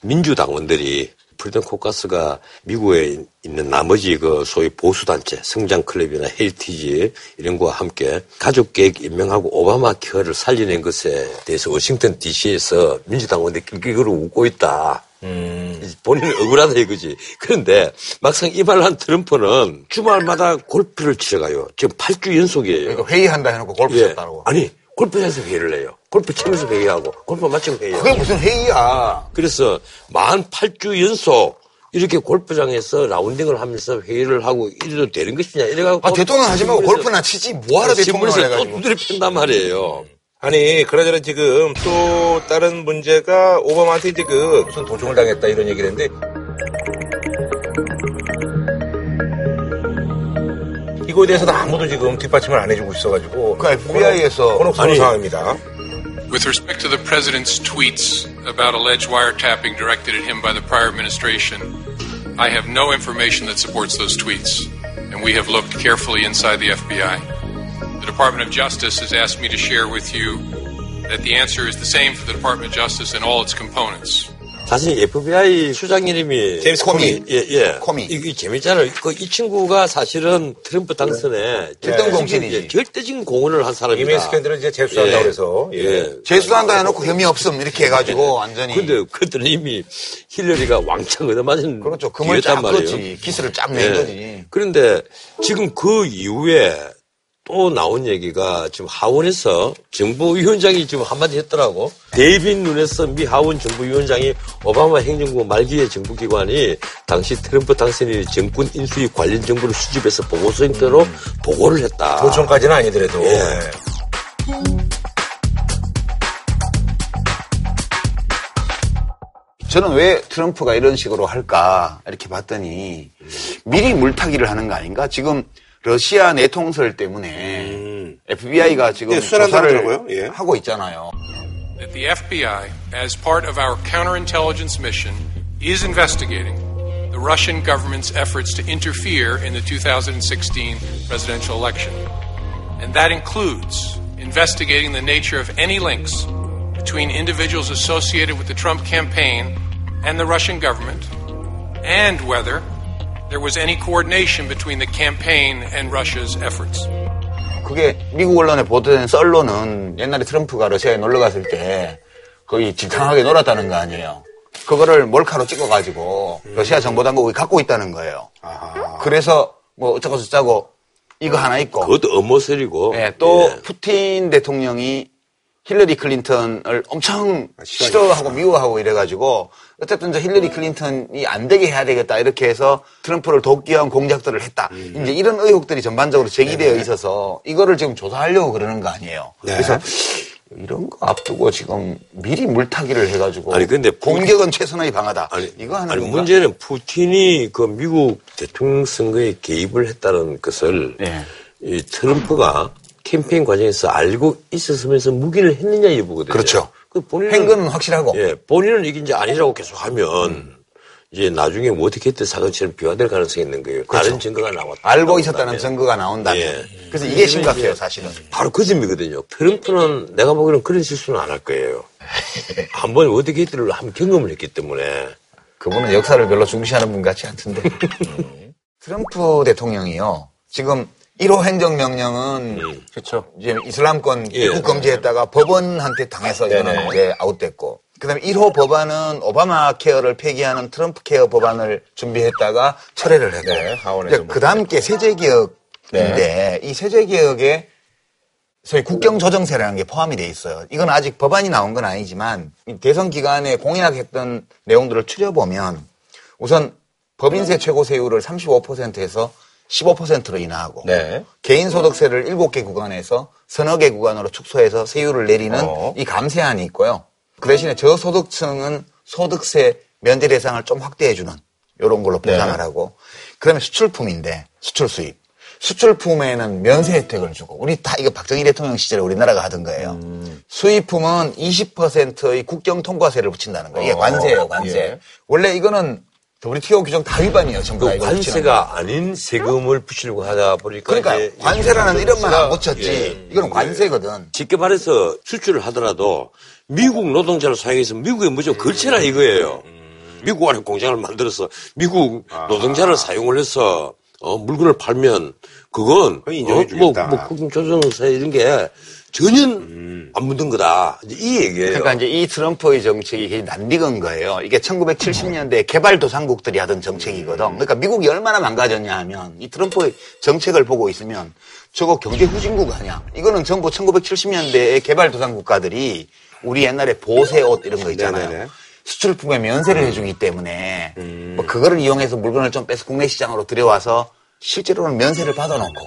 민주당원들이 Freedom Caucus가 미국에 있는 나머지 그 소위 보수단체, 성장클럽이나 Heritage 이런 거와 함께 가족계획 연맹하고 오바마 케어를 살려낸 것에 대해서 워싱턴 DC에서 민주당원들이 낄낄거리고 웃고 있다. 음. 본인은 억울하다 이거지. 그런데 막상 이 말을 한 트럼프는 주말마다 골프를 치러 가요. 지금 8주 연속이에요. 그러니까 회의한다 해놓고 골프 예. 쳤다고. 아니, 골프장에서 회의를 해요. 골프 치면서 회의하고 골프 마치고 회의하고. 그게 무슨 회의야. 그래서 만 8주 연속 이렇게 골프장에서 라운딩을 하면서 회의를 하고 이래도 되는 것이냐 이래가지고 아 대통령 하지 말고 골프나 치지 뭐하러 대통령을 해가지고 또 두드려 팬단 말이에요. 아니 그러저나 지금 또 다른 문제가 오바마한테 이제 그 무슨 도청을 당했다 이런 얘기를 했는데 이거에 대해서는 아무도 지금 뒷받침을 안 해주고 있어가지고 그 FBI에서 곤혹스러운 상황입니다. With respect to the president's tweets about alleged wiretapping directed at him by the prior administration, I have no information that supports those tweets, and we have looked carefully inside the FBI. The Department of Justice has asked me to share with you that the answer is the same for the Department of Justice and all its components. 사실 FBI 수장 이름이 제임스 코미. 예, 예. 코미. 이게 재밌잖아요. 그, 이 친구가 사실은 트럼프 당선에 절대 공신이지. 절대적인 공헌을 한 사람이다. 이메일 스캔들을 이제 재수한다고 예. 해서. 예. 예. 재수한다 해놓고 혐의 없음 이렇게 해가지고 예. 완전히. 근데 그들은 이미 힐러리가 왕창 얻어맞은 그렇죠. 금을 쫙 그렇지. 기스를 쫙낸 예. 거지. 그런데 지금 그 이후에 또 나온 얘기가 지금 하원에서 정부위원장이 지금 한마디 했더라고. 데이빗 눈에서 미 하원 정부위원장이 오바마 행정부 말기의 정부기관이 당시 트럼프 당선인의 정권 인수위 관련 정보를 수집해서 보고서 형태로 음. 보고를 했다. 도청까지는 아니더라도. 예. 저는 왜 트럼프가 이런 식으로 할까 이렇게 봤더니 미리 물타기를 하는 거 아닌가? 지금 러시아 내통설 때문에 음. FBI가 지금 예, 조사를 예. 하고 있잖아요. That the FBI, as part of our counterintelligence mission, is investigating the Russian government's efforts to interfere in the 2016 presidential election. And that includes investigating the nature of any links between individuals associated with the Trump campaign and the Russian government, and whether there was any coordination between the campaign and Russia's efforts. 그게 미국 언론에 보도된 썰로는 옛날에 트럼프가 러시아에 놀러 갔을 때 거의 질탕하게 놀았다는 거 아니에요. 그거를 몰카로 찍어가지고 러시아 정보당국이 갖고 있다는 거예요. 아하. 그래서 뭐 어쩌고 저쩌고 이거 하나 있고. 그것도 음모설이고. 네, 또 예. 푸틴 대통령이 힐러리 클린턴을 엄청 아, 싫어하고 미워하고 이래가지고 어쨌든 저 힐러리 클린턴이 안 되게 해야 되겠다 이렇게 해서 트럼프를 돕기 위한 공작들을 했다. 음. 이제 이런 의혹들이 전반적으로 제기되어 네. 있어서 이거를 지금 조사하려고 그러는 거 아니에요. 네. 그래서 이런 거 앞두고 지금 미리 물타기를 해가지고 아니 근데 공격은 최선의 방어다. 아니 이거 하는 아니 건가? 문제는 푸틴이 그 미국 대통령 선거에 개입을 했다는 것을 네. 이 트럼프가 캠페인 과정에서 알고 있었으면서 무기를 했느냐 여부거든요. 그렇죠. 그 본인은 행거는 확실하고. 예, 본인은 이게 이제 아니라고 계속 하면 음. 이제 나중에 뭐 어떻게 했던 사건처럼 비화될 가능성이 있는 거예요. 그렇죠. 다른 증거가 나왔다. 알고 있었다는 증거가 나온다면. 예. 그래서 이게 심각해요, 사실은. 바로 그 점이거든요. 트럼프는 내가 보기에는 그런 실수는 안 할 거예요. 한번 어떻게 했들을 한번 경험을 했기 때문에. 그분은 역사를 별로 중시하는 분 같지 않던데. 트럼프 대통령이요. 지금 1호 행정명령은 음. 그렇죠. 이제 이슬람권 예. 입국 금지했다가 법원한테 당해서 이거는 이제 아웃됐고 그다음에 1호 법안은 오바마 케어를 폐기하는 트럼프 케어 법안을 준비했다가 철회를 했고 네, 그다음 게 세제 개혁인데 네. 이 세제 개혁에 소위 국경 조정세라는 게 포함이 돼 있어요. 이건 아직 법안이 나온 건 아니지만 대선 기간에 공약했던 내용들을 추려보면 우선 법인세 최고 세율을 35%에서 15%로 인하하고 네. 개인 소득세를 7개 구간에서 서너 개 구간으로 축소해서 세율을 내리는 어. 이 감세안이 있고요. 그 대신에 저소득층은 소득세 면제 대상을 좀 확대해 주는 이런 걸로 보장을 네. 하고 그다음에 수출품인데 수출 수입 수출품에는 면세 혜택을 주고 우리 다 이거 박정희 대통령 시절에 우리나라가 하던 거예요. 음. 수입품은 20%의 국경 통과세를 붙인다는 거예요. 이게 어. 관세예요, 관세. 예. 원래 이거는 WTO 규정 다 위반이에요, 전부 그 관세가 아닌 세금을 붙이려고 하다 보니까. 그러니까 관세라는 이름만 안 붙였지. 예. 이거는 관세거든. 쉽게 말해서 수출을 하더라도 미국 노동자를 사용해서 미국에 무조건 걸쳐라 이거예요. 미국 안에 공장을 만들어서 미국 아. 노동자를 사용을 해서 어, 물건을 팔면 그건 어, 뭐, 뭐 국경 조정세 이런 게 전혀 음. 안 묻은 거다. 이 얘기예요. 그러니까 이제 이 트럼프의 정책이 낯익은 거예요. 이게 1970년대 개발도상국들이 하던 정책이거든. 그러니까 미국이 얼마나 망가졌냐 하면 이 트럼프의 정책을 보고 있으면 저거 경제 후진국 아니야. 이거는 전부 1970년대의 개발도상 국가들이 우리 옛날에 보세 옷 이런 거 있잖아요. 네네네. 수출품에 면세를 음. 해주기 때문에 음. 뭐 그거를 이용해서 물건을 좀 빼서 국내 시장으로 들여와서 실제로는 면세를 받아놓고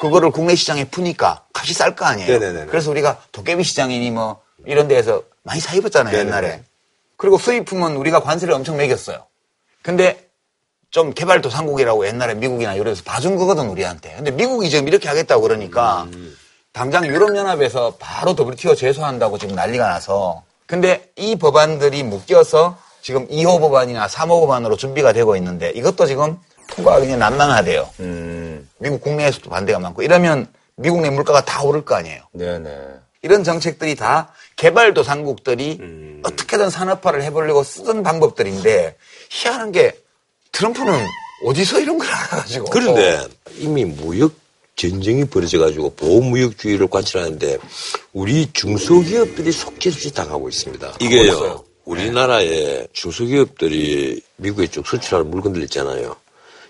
그거를 국내 시장에 푸니까 값이 쌀 거 아니에요. 네네네. 그래서 우리가 도깨비 시장이니 뭐 이런 데에서 많이 사 입었잖아요, 네네네. 옛날에. 그리고 수입품은 우리가 관세를 엄청 매겼어요. 근데 좀 개발도상국이라고 옛날에 미국이나 이래서 봐준 거거든, 우리한테. 근데 미국이 지금 이렇게 하겠다고 그러니까 음. 당장 유럽연합에서 바로 WTO 제소한다고 지금 난리가 나서 근데 이 법안들이 묶여서 지금 2호 법안이나 3호 법안으로 준비가 되고 있는데 이것도 지금 통과가 그냥 난망하대요. 음. 미국 국내에서도 반대가 많고 이러면 미국 내 물가가 다 오를 거 아니에요. 네네. 이런 정책들이 다 개발도상국들이 음. 어떻게든 산업화를 해보려고 쓰던 방법들인데 희한한 게 트럼프는 어디서 이런 걸 알아가지고. 그런데 이미 무역 전쟁이 벌어져가지고 보호무역주의를 관찰하는데 우리 중소기업들이 속죄없이 당하고 있습니다. 이게요. 우리나라의 중소기업들이 미국에 쭉 수출하는 물건들 있잖아요.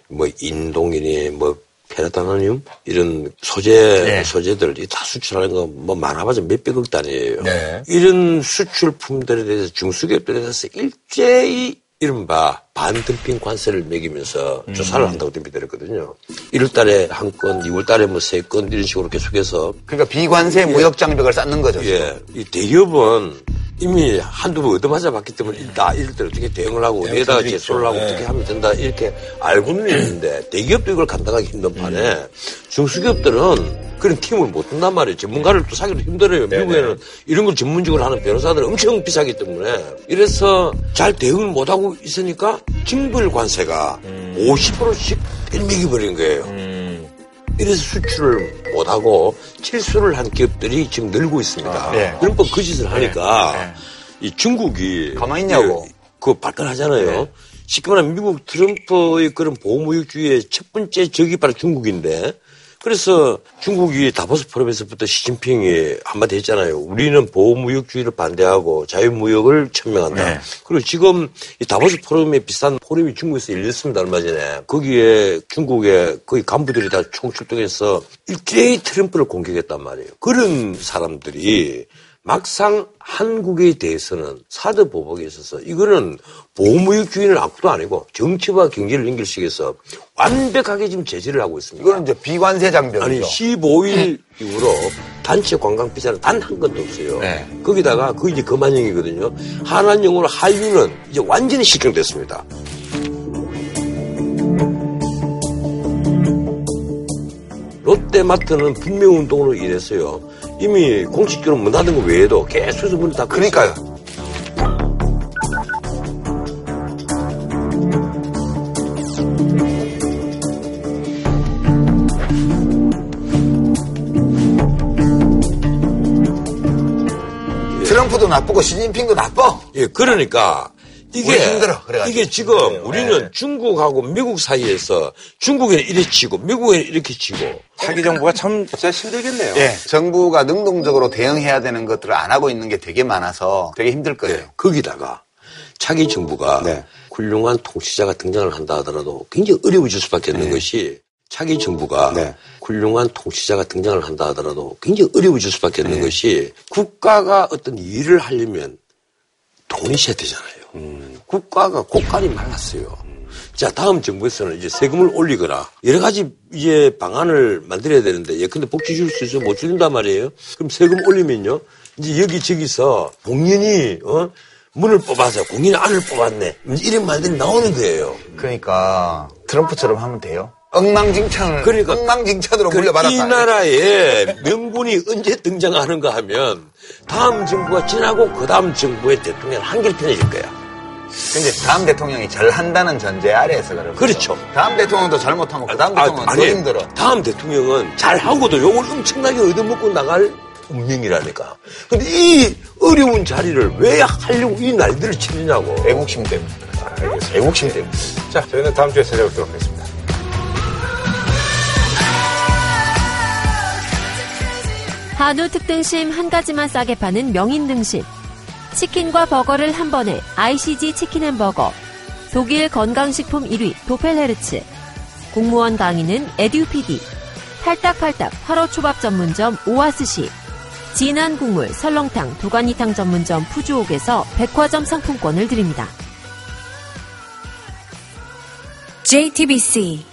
뭐 인동이니 뭐 페라타나늄 이런 소재 네. 소재들이 다 수출하는 거 뭐 많아봐서 몇백억 단위예요. 네. 이런 수출품들에 대해서 중소기업들에 대해서 일제히 이른바 반덤핑 관세를 매기면서 음. 조사를 한다고 덤비더랬거든요. 1월 달에 한 건, 2월 달에 뭐 세 건 이런 식으로 계속해서. 그러니까 비관세 무역 장벽을 쌓는 거죠. 예. 이 대기업은 이미 한두 번 얻어맞아 봤기 때문에 일단 이럴 때 어떻게 대응을 하고 어디에다가 제소를 하고 네. 어떻게 하면 된다 이렇게 알고는 있는데 대기업도 이걸 감당하기 힘든 판에 중소기업들은 그런 팀을 못 둔단 말이에요. 전문가를 또 사기도 힘들어요. 미국에는 이런 걸 전문적으로 하는 변호사들은 엄청 비싸기 때문에 이래서 잘 대응을 못 하고 있으니까 징벌 관세가 50%씩 일맥이 버린 거예요. 이래서 수출을 못하고 실수를 한 기업들이 지금 늘고 있습니다. 네. 그런 법그 짓을 하니까 이 중국이 가만히 있냐고. 그 발끈하잖아요. 쉽게 말하면 미국 트럼프의 그런 보호무역주의의 첫 번째 적이 바로 중국인데 그래서 중국이 다보스 포럼에서부터 시진핑이 한마디 했잖아요. 우리는 보호무역주의를 반대하고 자유무역을 천명한다. 네. 그리고 지금 이 다보스 포럼에 비슷한 포럼이 중국에서 열렸습니다. 얼마 전에. 거기에 중국의 거의 간부들이 다 총출동해서 일제히 트럼프를 공격했단 말이에요. 그런 사람들이 막상 한국에 대해서는 사드 보복에 있어서 이거는 보호무역 주의는 악도 아니고 정치와 경제를 연결시켜서 완벽하게 지금 제재를 하고 있습니다. 이거는 이제 비관세 장벽이죠. 아니 15일 이후로 단체 관광 비자는 단 한 건도 없어요. 네. 거기다가 그 이제 그만형이거든요. 한한영으로 한류는 이제 완전히 실종됐습니다. 롯데마트는 분명운동으로 인해서요. 이미 공식적으로 문 닫은 거 외에도 계속 문을 닫고 그러니까요. 있어요. 트럼프도 나쁘고 시진핑도 나빠. 예, 그러니까 이게 힘들어, 그래가지고. 이게 지금 우리는 중국하고 미국 사이에서 중국에는 이래 치고 미국에는 이렇게 치고 차기 정부가 참 진짜 힘들겠네요. 예. 정부가 능동적으로 대응해야 되는 것들을 안 하고 있는 게 되게 많아서 되게 힘들 거예요. 예, 거기다가 차기 정부가 네. 훌륭한 통치자가 등장을 한다 하더라도 굉장히 어려워질 수밖에 없는 것이 차기 정부가 네. 훌륭한 통치자가 등장을 한다 하더라도 굉장히 어려워질 수밖에 없는 것이 국가가 어떤 일을 하려면 돈이 있어야 되잖아요. 국가가 곳간이 말랐어요. 자, 다음 정부에서는 이제 세금을 올리거나 여러 가지 이제 방안을 만들어야 되는데 예컨대 복지 줄 수 있어 못 준단 말이에요. 그럼 세금 올리면요. 이제 여기 저기서 공연이 어? 문을 뽑아서 공연이 안을 뽑았네. 이런 말들이 나오는 거예요. 그러니까 트럼프처럼 하면 돼요. 엉망진창을 그러니까 엉망진창으로 그 물려받았다. 이 나라에 명분이 언제 등장하는가 하면 다음 정부가 지나고 그 다음 정부의 대통령 한길 편해질 거야. 근데 다음 대통령이 잘 한다는 전제 아래에서 그래요. 그렇죠. 다음 대통령도 잘못하면 그 다음 아, 대통령은 더 아니, 힘들어. 다음 대통령은 잘하고도 욕을 엄청나게 얻어먹고 나갈 운명이라니까. 근데 이 어려운 자리를 왜 하려고 이 날들을 치느냐고. 애국심 때문에. 알겠습니다. 애국심 때문에. 자, 저희는 다음 주에 찾아뵙도록 하겠습니다. 한우 특등심 한 가지만 싸게 파는 명인 등심. 치킨과 버거를 한 번에 ICG 치킨 햄버거. 독일 건강식품 1위 도펠헤르츠. 공무원 강의는 에듀피디. 팔딱팔딱 화로초밥 전문점 오아스시. 진한 국물 설렁탕 도가니탕 전문점 푸주옥에서 백화점 상품권을 드립니다. JTBC